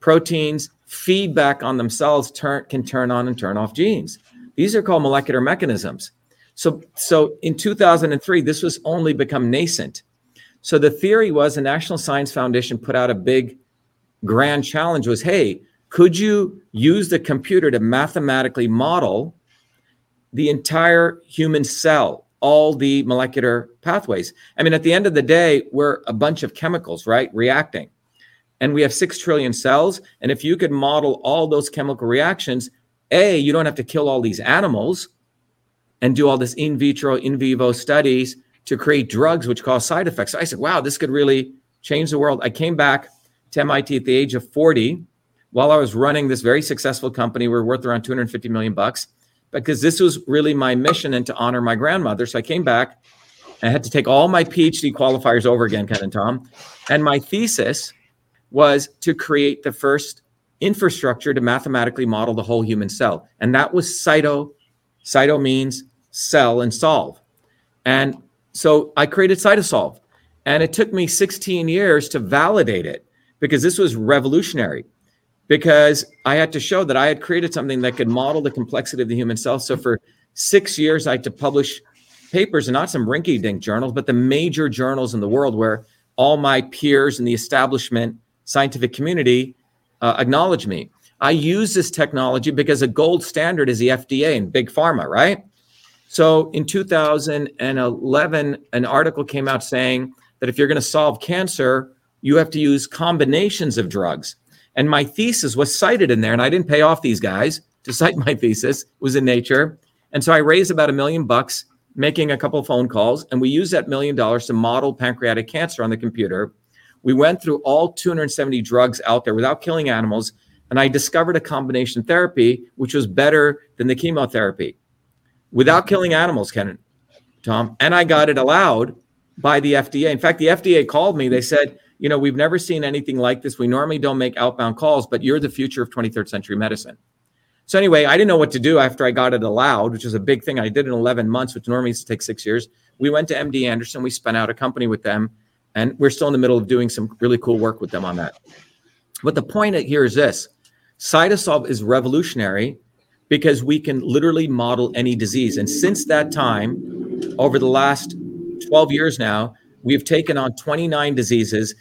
Proteins feedback on themselves turn, can turn on and turn off genes. These are called molecular mechanisms. So, so in 2003, this was only become nascent. So the theory was the National Science Foundation put out a big grand challenge was, hey, could you use the computer to mathematically model the entire human cell, all the molecular pathways? I mean, at the end of the day, we're a bunch of chemicals, right? Reacting. And we have 6 trillion cells. And if you could model all those chemical reactions, A, you don't have to kill all these animals and do all this in vitro, in vivo studies to create drugs which cause side effects. So I said, wow, this could really change the world. I came back to MIT at the age of 40 while I was running this very successful company. We are worth around 250 million bucks because this was really my mission and to honor my grandmother. So I came back. I had to take all my PhD qualifiers over again, Ken and Tom. And my thesis was to create the first infrastructure to mathematically model the whole human cell. And that was cyto. Cyto means cell and solve. And so I created Cytosolve. And it took me 16 years to validate it because this was revolutionary. Because I had to show that I had created something that could model the complexity of the human cell. So for six years, I had to publish papers and not some rinky dink journals, but the major journals in the world where all my peers in the establishment scientific community uh, acknowledge me. I use this technology because a gold standard is the FDA and big pharma, right? So in 2011, an article came out saying that if you're going to solve cancer, you have to use combinations of drugs. And my thesis was cited in there, and I didn't pay off these guys to cite my thesis. It was in Nature. And so I raised about a million bucks making a couple phone calls, and we used that million dollars to model pancreatic cancer on the computer. We went through all 270 drugs out there without killing animals, and I discovered a combination therapy which was better than the chemotherapy without killing animals, Ken, Tom. And I got it allowed by the FDA. In fact, the FDA called me. They said, you know, we've never seen anything like this. We normally don't make outbound calls, but you're the future of 23rd century medicine. So anyway, I didn't know what to do after I got it allowed, which is a big thing. I did in 11 months, which normally used to take six years. We went to MD Anderson. We spun out a company with them, and we're still in the middle of doing some really cool work with them on that. But the point here is this: Cytosolve is revolutionary because we can literally model any disease. And since that time, over the last 12 years now, we've taken on 29 diseases.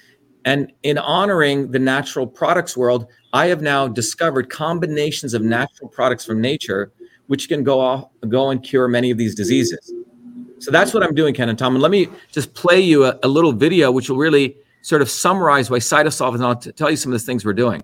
And in honoring the natural products world, I have now discovered combinations of natural products from nature which can go off, go and cure many of these diseases. So that's what I'm doing, Ken and Tom. And let me just play you a, a little video, which will really sort of summarize why Cytosolve, and I'll t- tell you some of the things we're doing.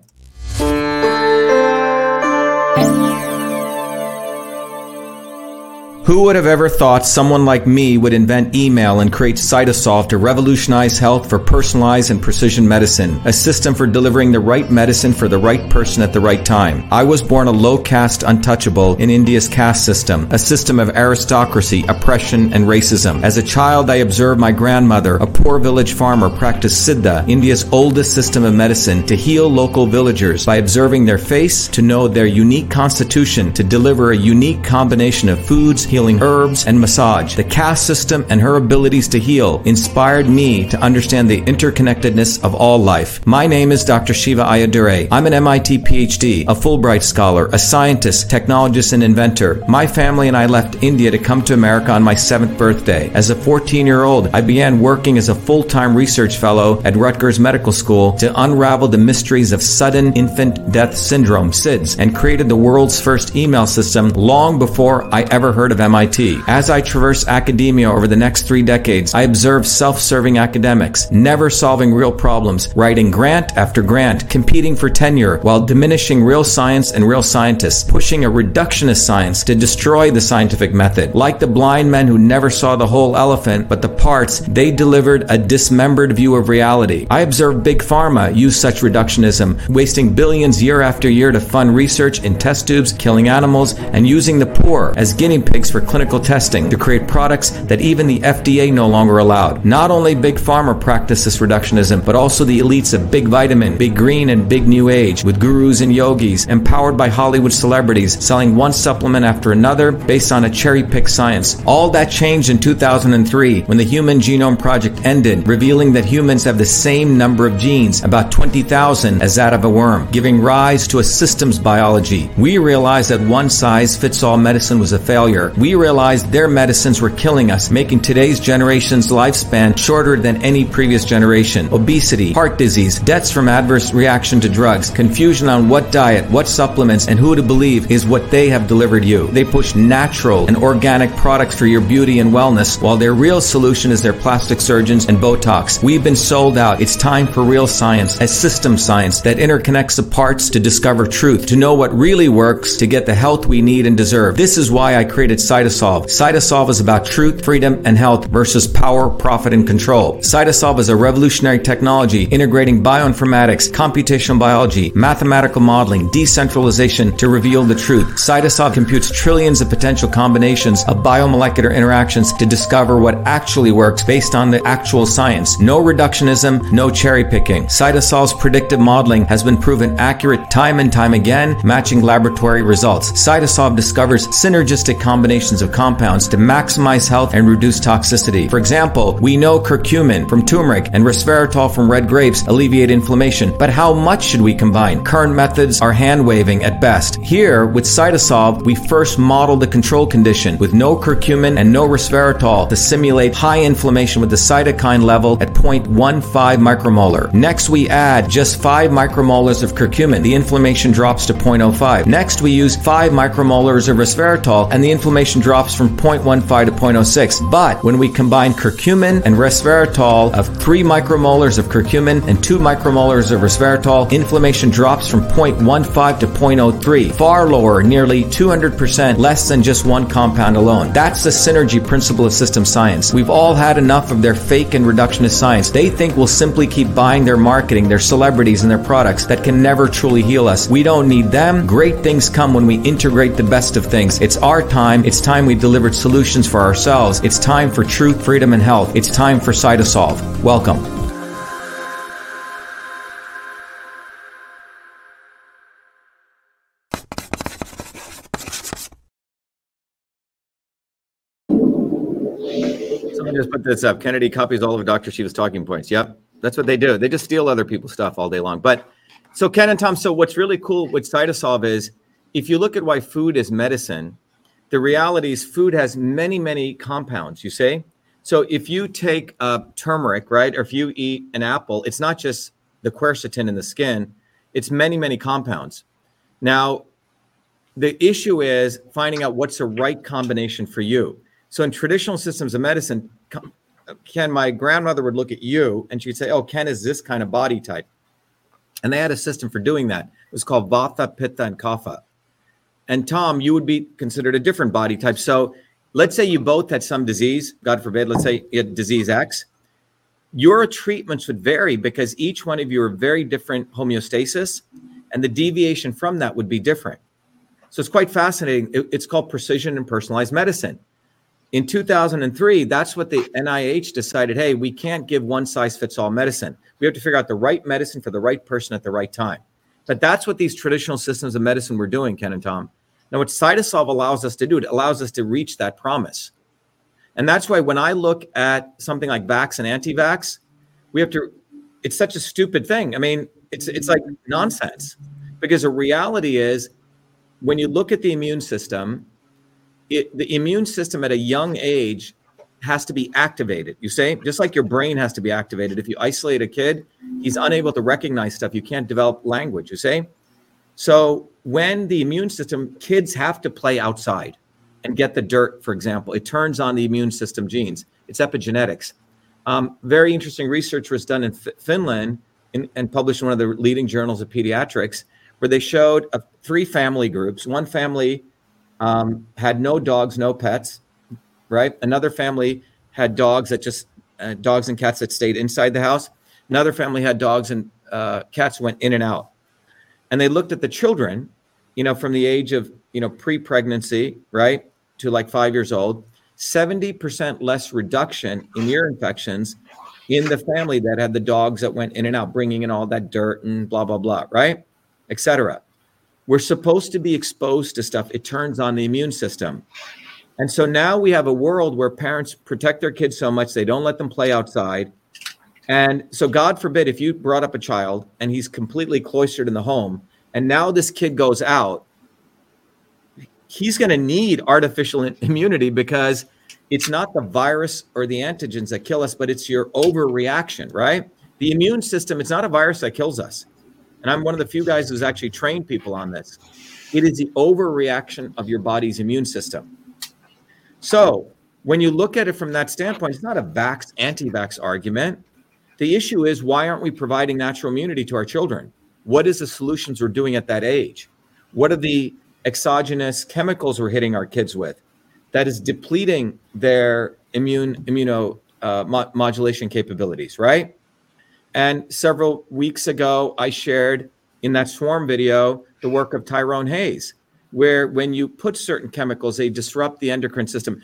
Who would have ever thought someone like me would invent email and create Cytosolve to revolutionize health for personalized and precision medicine, a system for delivering the right medicine for the right person at the right time? I was born a low caste untouchable in India's caste system, a system of aristocracy, oppression, and racism. As a child, I observed my grandmother, a poor village farmer, practice Siddha, India's oldest system of medicine, to heal local villagers by observing their face, to know their unique constitution, to deliver a unique combination of foods, healing herbs, and massage. The caste system and her abilities to heal inspired me to understand the interconnectedness of all life. My name is Dr. Shiva Ayyadurai. I'm an MIT PhD, a Fulbright scholar, a scientist, technologist, and inventor. My family and I left India to come to America on my seventh birthday. As a 14 year old, I began working as a full time research fellow at Rutgers Medical School to unravel the mysteries of sudden infant death syndrome, SIDS, and created the world's first email system long before I ever heard of MIT. As I traverse academia over the next three decades, I observe self serving academics, never solving real problems, writing grant after grant, competing for tenure, while diminishing real science and real scientists, pushing a reductionist science to destroy the scientific method. Like the blind men who never saw the whole elephant, but the parts, they delivered a dismembered view of reality. I observe Big Pharma use such reductionism, wasting billions year after year to fund research in test tubes, killing animals, and using the poor as guinea pigs for clinical testing to create products that even the FDA no longer allowed. Not only Big Pharma practiced this reductionism, but also the elites of Big Vitamin, Big Green, and Big New Age, with gurus and yogis, empowered by Hollywood celebrities, selling one supplement after another based on a cherry picked science. All that changed in 2003 when the Human Genome Project ended, revealing that humans have the same number of genes, about 20,000 as that of a worm, giving rise to a systems biology. We realized that one size fits all medicine was a failure. We realized their medicines were killing us, making today's generation's lifespan shorter than any previous generation. Obesity, heart disease, deaths from adverse reaction to drugs, confusion on what diet, what supplements, and who to believe is what they have delivered you. They push natural and organic products for your beauty and wellness, while their real solution is their plastic surgeons and Botox. We've been sold out. It's time for real science, a system science that interconnects the parts to discover truth, to know what really works, to get the health we need and deserve. This is why I created Cytosolve. Cytosolve is about truth, freedom, and health versus power, profit, and control. Cytosolve is a revolutionary technology integrating bioinformatics, computational biology, mathematical modeling, decentralization to reveal the truth. Cytosolve computes trillions of potential combinations of biomolecular interactions to discover what actually works based on the actual science. No reductionism, no cherry picking. Cytosolve's predictive modeling has been proven accurate time and time again, matching laboratory results. Cytosolve discovers synergistic combinations of compounds to maximize health and reduce toxicity. For example, we know curcumin from turmeric and resveratrol from red grapes alleviate inflammation, but how much should we combine? Current methods are hand waving at best. Here, with Cytosolve, we first model the control condition with no curcumin and no resveratrol to simulate high inflammation with the cytokine level at 0.15 micromolar. Next, we add just 5 micromolars of curcumin. The inflammation drops to 0.05. Next, we use 5 micromolars of resveratrol and the inflammation drops from 0.15 to 0.06. But when we combine curcumin and resveratrol of 3 micromolars of curcumin and 2 micromolars of resveratrol, inflammation drops from 0.15 to 0.03, far lower, nearly 200% less than just one compound alone. That's the synergy principle of system science. We've all had enough of their fake and reductionist science. They think we'll simply keep buying their marketing, their celebrities, and their products that can never truly heal us. We don't need them. Great things come when we integrate the best of things. It's our time. It's time we delivered solutions for ourselves. It's time for truth, freedom, and health. It's time for Cytosolve. Welcome. Just put this up. Kennedy copies all of Dr. Shiva's talking points. Yep. That's what they do. They just steal other people's stuff all day long. But so Ken and Tom, so what's really cool with Cytosolve is if you look at why food is medicine, the reality is food has many, many compounds, you say? So if you take uh, turmeric, right, or if you eat an apple, it's not just the quercetin in the skin, it's many, many compounds. Now, the issue is finding out what's the right combination for you. So in traditional systems of medicine, Ken, my grandmother would look at you and she'd say, "Oh, Ken is this kind of body type," and they had a system for doing that. It was called Vata, Pitta, and Kapha. And Tom, you would be considered a different body type. So let's say you both had some disease, God forbid, let's say you had disease X. Your treatments would vary because each one of you are very different homeostasis, and the deviation from that would be different. So it's quite fascinating. it's called precision and personalized medicine. In 2003, that's what the NIH decided hey, we can't give one size fits all medicine. We have to figure out the right medicine for the right person at the right time. But that's what these traditional systems of medicine were doing, Ken and Tom. Now, what CytoSolve allows us to do, it allows us to reach that promise. And that's why when I look at something like vax and anti-vax, we have to, it's such a stupid thing. I mean, it's it's like nonsense. Because the reality is when you look at the immune system, it, the immune system at a young age has to be activated. You say, just like your brain has to be activated. If you isolate a kid, he's unable to recognize stuff. You can't develop language. You say, so when the immune system, kids have to play outside and get the dirt, for example. It turns on the immune system genes. It's epigenetics. Um, very interesting research was done in F- Finland in, and published in one of the leading journals of pediatrics, where they showed uh, three family groups. One family um, had no dogs, no pets, right? Another family had dogs that just uh, dogs and cats that stayed inside the house. Another family had dogs and uh, cats went in and out. And they looked at the children, you know, from the age of you know pre-pregnancy, right, to like five years old. 70% less reduction in ear infections in the family that had the dogs that went in and out, bringing in all that dirt and blah blah blah, right, etc. We're supposed to be exposed to stuff. It turns on the immune system. And so now we have a world where parents protect their kids so much they don't let them play outside. And so, God forbid, if you brought up a child and he's completely cloistered in the home, and now this kid goes out, he's going to need artificial immunity because it's not the virus or the antigens that kill us, but it's your overreaction, right? The immune system, it's not a virus that kills us. And I'm one of the few guys who's actually trained people on this. It is the overreaction of your body's immune system. So when you look at it from that standpoint, it's not a vax anti vax argument. The issue is why aren't we providing natural immunity to our children? What is the solutions we're doing at that age? What are the exogenous chemicals we're hitting our kids with that is depleting their immune immuno uh, mo- modulation capabilities, right? And several weeks ago, I shared in that swarm video the work of Tyrone Hayes, where when you put certain chemicals, they disrupt the endocrine system.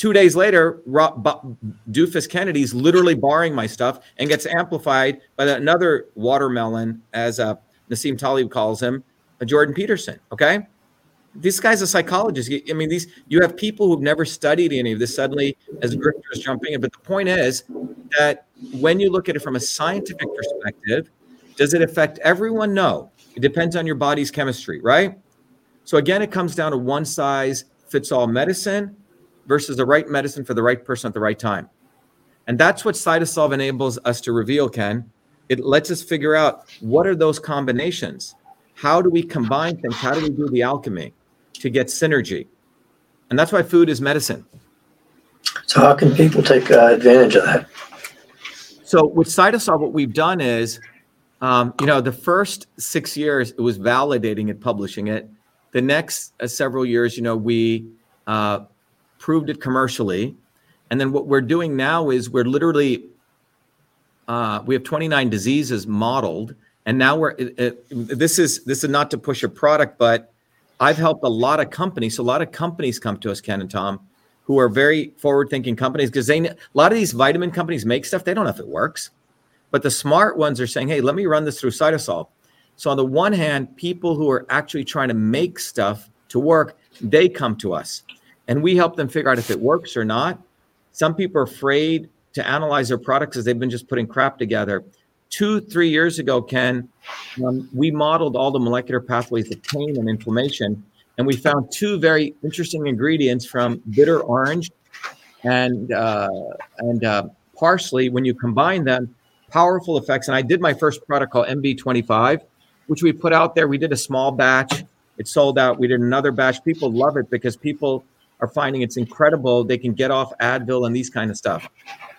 Two days later, Doofus Kennedy's literally borrowing my stuff and gets amplified by another watermelon, as uh, Nassim Taleb calls him, a Jordan Peterson. Okay, this guy's a psychologist. I mean, these you have people who've never studied any of this suddenly as grifters jumping in. But the point is that when you look at it from a scientific perspective, does it affect everyone? No. It depends on your body's chemistry, right? So again, it comes down to one size fits all medicine versus the right medicine for the right person at the right time. And that's what CytoSolve enables us to reveal, Ken. It lets us figure out what are those combinations? How do we combine things? How do we do the alchemy to get synergy? And that's why food is medicine. So, how can people take uh, advantage of that? So with CytoSolve, what we've done is, um, you know, the first six years it was validating it, publishing it. The next uh, several years, you know, we uh, proved it commercially, and then what we're doing now is we're literally uh, we have 29 diseases modeled, and now we're it, it, this is this is not to push a product, but I've helped a lot of companies. So a lot of companies come to us, Ken and Tom, who are very forward-thinking companies because they a lot of these vitamin companies make stuff they don't know if it works, but the smart ones are saying, "Hey, let me run this through Cytosolve. So on the one hand, people who are actually trying to make stuff to work, they come to us, and we help them figure out if it works or not. Some people are afraid to analyze their products because they've been just putting crap together. Two, three years ago, Ken, um, we modeled all the molecular pathways of pain and inflammation and we found two very interesting ingredients from bitter orange and uh, and uh, parsley. When you combine them, powerful effects. And I did my first product called MV25, which we put out there. We did a small batch. It sold out. We did another batch. People love it because people are finding it's incredible. They can get off Advil and these kind of stuff.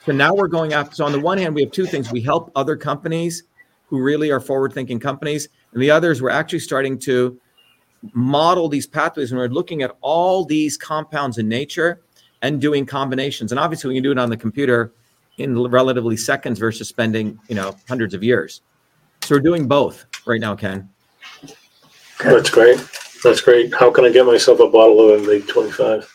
So now we're going after. So on the one hand, we have two things. We help other companies who really are forward-thinking companies, and the others we're actually starting to model these pathways and we're looking at all these compounds in nature and doing combinations. And obviously, we can do it on the computer in relatively seconds versus spending you know hundreds of years. So we're doing both right now, Ken. That's great. That's great. How can I get myself a bottle of MV25?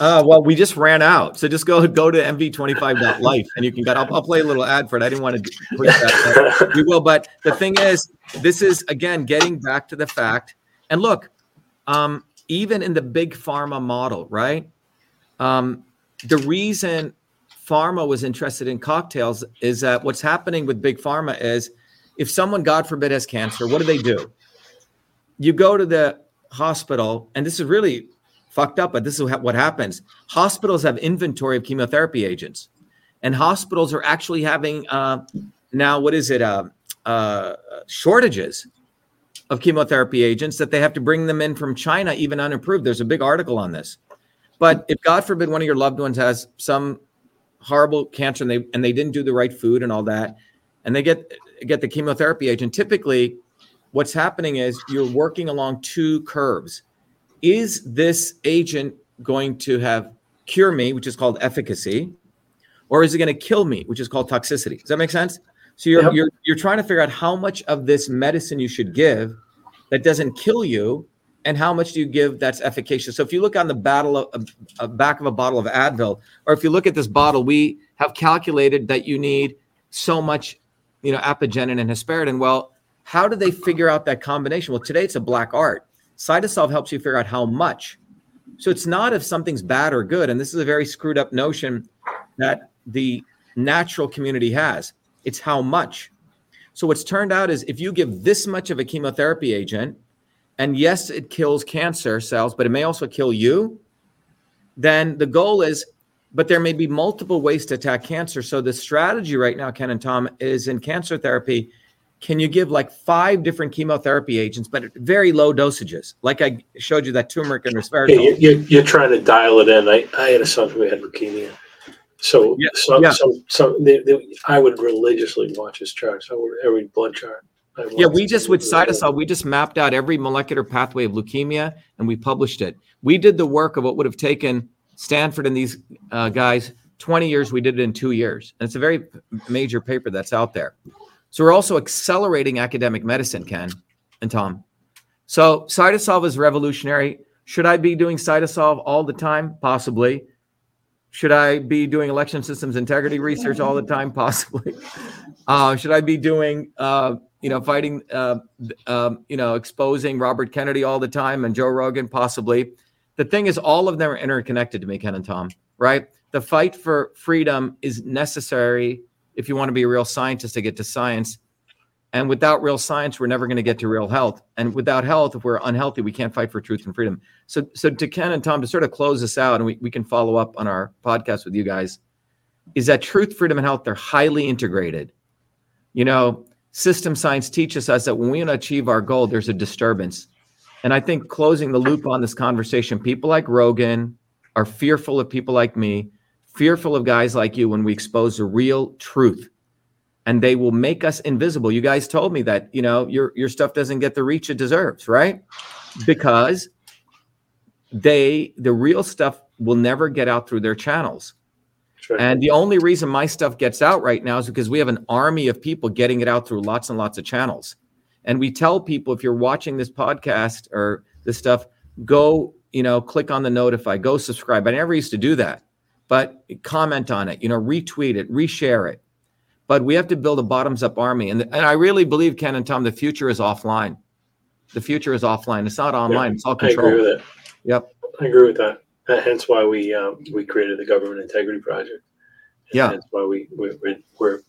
Uh, well, we just ran out, so just go go to mv25.life and you can get. I'll, I'll play a little ad for it. I didn't want to push that. we will, but the thing is, this is again getting back to the fact. And look, um, even in the big pharma model, right? Um, the reason pharma was interested in cocktails is that what's happening with big pharma is if someone, God forbid, has cancer, what do they do? You go to the hospital, and this is really fucked up, but this is what happens. Hospitals have inventory of chemotherapy agents, and hospitals are actually having uh, now what is it? Uh, uh, shortages of chemotherapy agents that they have to bring them in from China, even unapproved. There's a big article on this. But if God forbid one of your loved ones has some horrible cancer and they and they didn't do the right food and all that, and they get get the chemotherapy agent, typically what's happening is you're working along two curves is this agent going to have cure me, which is called efficacy, or is it going to kill me, which is called toxicity? Does that make sense? So you're yep. you're you're trying to figure out how much of this medicine you should give that doesn't kill you, and how much do you give that's efficacious. So if you look on the battle of, a back of a bottle of Advil, or if you look at this bottle, we have calculated that you need so much, you know, apigenin and hesperidin. Well, how do they figure out that combination? Well, today it's a black art. Cytosolve helps you figure out how much. So it's not if something's bad or good. And this is a very screwed up notion that the natural community has. It's how much. So what's turned out is if you give this much of a chemotherapy agent, and yes, it kills cancer cells, but it may also kill you, then the goal is, but there may be multiple ways to attack cancer. So the strategy right now, Ken and Tom, is in cancer therapy can you give like five different chemotherapy agents, but at very low dosages? Like I showed you that turmeric and resveratrol. Yeah, you're, you're trying to dial it in. I, I had a son who had leukemia. So yeah, some, yeah. some, some they, they, I would religiously watch his charts. I would, every blood chart. Yeah, we just with Cytosolve, we just mapped out every molecular pathway of leukemia and we published it. We did the work of what would have taken Stanford and these uh, guys 20 years. We did it in two years. And it's a very major paper that's out there. So we're also accelerating academic medicine, Ken and Tom. So Cytosolve is revolutionary. Should I be doing Cytosolve all the time? Possibly. Should I be doing election systems integrity research all the time? Possibly. Uh, should I be doing, uh, you know, fighting, uh, um, you know, exposing Robert Kennedy all the time and Joe Rogan? Possibly. The thing is, all of them are interconnected to me, Ken and Tom, right? The fight for freedom is necessary if you want to be a real scientist to get to science. And without real science, we're never going to get to real health. And without health, if we're unhealthy, we can't fight for truth and freedom. So, so to Ken and Tom, to sort of close this out, and we, we can follow up on our podcast with you guys, is that truth, freedom, and health, they're highly integrated. You know, system science teaches us that when we want to achieve our goal, there's a disturbance. And I think closing the loop on this conversation, people like Rogan are fearful of people like me fearful of guys like you when we expose the real truth and they will make us invisible. You guys told me that, you know, your your stuff doesn't get the reach it deserves, right? Because they the real stuff will never get out through their channels. Sure. And the only reason my stuff gets out right now is because we have an army of people getting it out through lots and lots of channels. And we tell people if you're watching this podcast or this stuff, go, you know, click on the notify, go subscribe. I never used to do that but comment on it, you know, retweet it, reshare it. But we have to build a bottoms up army. And, and I really believe, Ken and Tom, the future is offline. The future is offline. It's not online. Yeah, it's all control. I agree with it. Yep. I agree with that. hence why we um, we created the Government Integrity Project. And yeah. That's why we, we we're, we're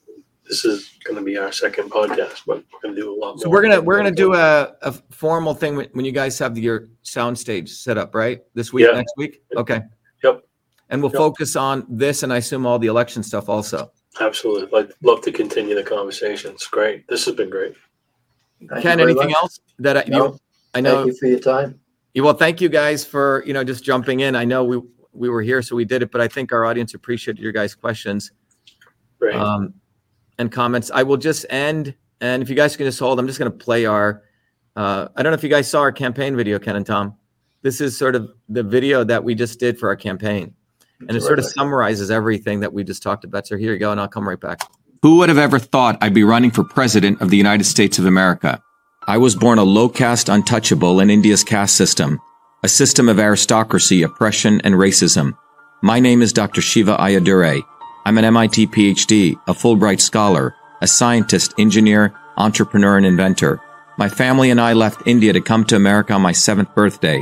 this is going to be our second podcast, but we're going to do a lot. More. So we're gonna we're gonna do a, a formal thing when you guys have your sound stage set up, right? This week, yeah. next week. Okay. Yep and we'll yep. focus on this and I assume all the election stuff also. Absolutely. I'd love to continue the conversation. It's great. This has been great. Thank Ken, anything much. else that I, no. I know. Thank you for your time. Yeah, well, thank you guys for you know just jumping in. I know we we were here, so we did it, but I think our audience appreciated your guys' questions Right. um, and comments. I will just end, and if you guys can just hold, I'm just going to play our. Uh, I don't know if you guys saw our campaign video, Ken and Tom. This is sort of the video that we just did for our campaign, and it sort of summarizes everything that we just talked about. So here you go, and I'll come right back. Who would have ever thought I'd be running for president of the United States of America? I was born a low caste untouchable in India's caste system, a system of aristocracy, oppression, and racism. My name is Dr. Shiva Ayyadurai. I'm an MIT PhD, a Fulbright scholar, a scientist, engineer, entrepreneur, and inventor. My family and I left India to come to America on my seventh birthday.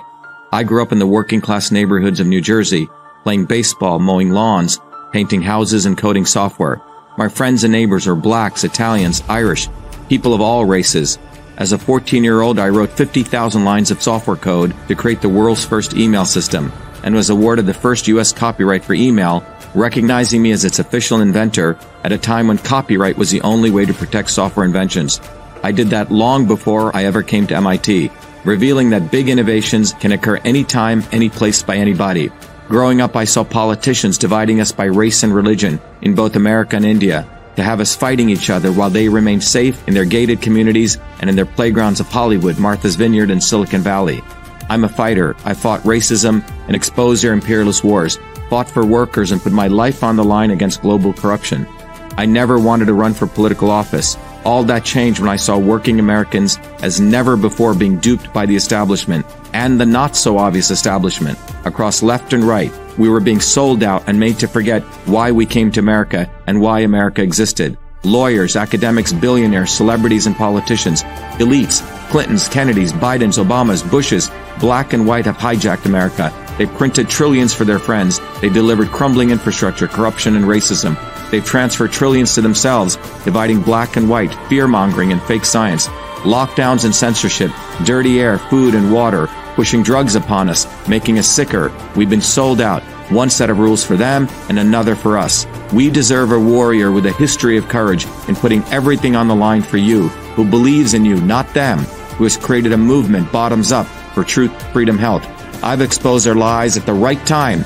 I grew up in the working class neighborhoods of New Jersey, playing baseball, mowing lawns, painting houses, and coding software. My friends and neighbors are blacks, Italians, Irish, people of all races. As a 14 year old, I wrote 50,000 lines of software code to create the world's first email system and was awarded the first U.S. copyright for email, recognizing me as its official inventor at a time when copyright was the only way to protect software inventions. I did that long before I ever came to MIT, revealing that big innovations can occur anytime, any place by anybody. Growing up, I saw politicians dividing us by race and religion in both America and India to have us fighting each other while they remained safe in their gated communities and in their playgrounds of Hollywood, Martha's Vineyard, and Silicon Valley. I'm a fighter. I fought racism and exposed their imperialist wars, fought for workers, and put my life on the line against global corruption. I never wanted to run for political office. All that changed when I saw working Americans as never before being duped by the establishment and the not so obvious establishment. Across left and right, we were being sold out and made to forget why we came to America and why America existed. Lawyers, academics, billionaires, celebrities, and politicians, elites, Clintons, Kennedys, Bidens, Obamas, Bushes, black and white have hijacked America. They printed trillions for their friends. They delivered crumbling infrastructure, corruption, and racism. They've transferred trillions to themselves, dividing black and white, fear mongering, and fake science. Lockdowns and censorship, dirty air, food, and water, pushing drugs upon us, making us sicker. We've been sold out. One set of rules for them and another for us. We deserve a warrior with a history of courage in putting everything on the line for you, who believes in you, not them, who has created a movement bottoms up for truth, freedom, health. I've exposed their lies at the right time,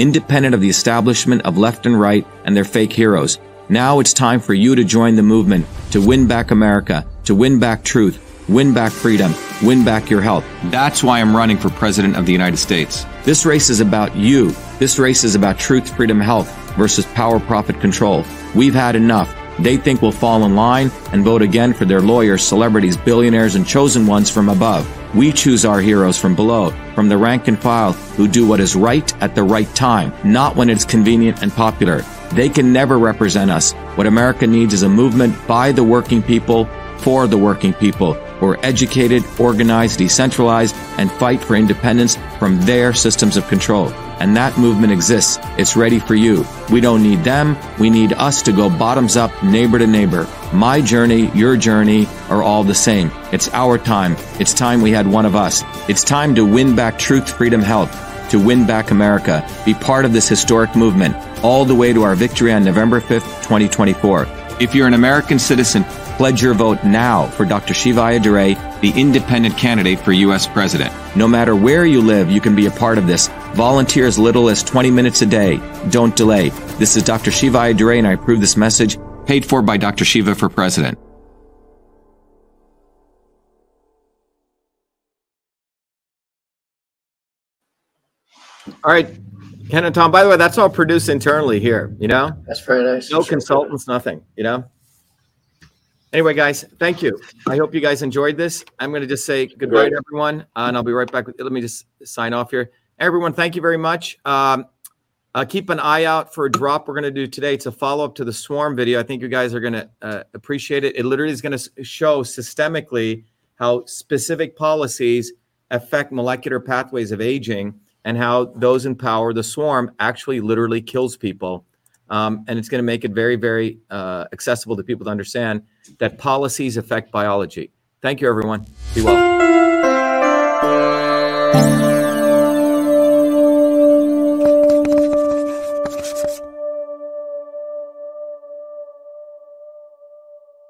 independent of the establishment of left and right and their fake heroes. Now it's time for you to join the movement to win back America, to win back truth, win back freedom, win back your health. That's why I'm running for President of the United States. This race is about you. This race is about truth, freedom, health versus power, profit, control. We've had enough. They think we'll fall in line and vote again for their lawyers, celebrities, billionaires, and chosen ones from above. We choose our heroes from below, from the rank and file, who do what is right at the right time, not when it's convenient and popular. They can never represent us. What America needs is a movement by the working people, for the working people, who are educated, organized, decentralized, and fight for independence from their systems of control. And that movement exists. It's ready for you. We don't need them. We need us to go bottoms up, neighbor to neighbor. My journey, your journey are all the same. It's our time. It's time we had one of us. It's time to win back truth, freedom, health, to win back America. Be part of this historic movement all the way to our victory on November 5th, 2024. If you're an American citizen, pledge your vote now for Dr. Shiva Ayyadurai, the independent candidate for U.S. President. No matter where you live, you can be a part of this. Volunteer as little as 20 minutes a day. Don't delay. This is Dr. Shiva Ayyadurai, and I approve this message paid for by Dr. Shiva for President. All right. Ken and Tom, by the way, that's all produced internally here, you know? That's very nice. No consultants, nothing, you know? Anyway, guys, thank you. I hope you guys enjoyed this. I'm going to just say goodbye Great. to everyone, uh, and I'll be right back. With, let me just sign off here. Everyone, thank you very much. Um, uh, keep an eye out for a drop we're going to do today. It's a follow up to the swarm video. I think you guys are going to uh, appreciate it. It literally is going to show systemically how specific policies affect molecular pathways of aging and how those in power, the swarm, actually literally kills people. Um, and it's going to make it very, very uh, accessible to people to understand that policies affect biology. Thank you, everyone. Be well.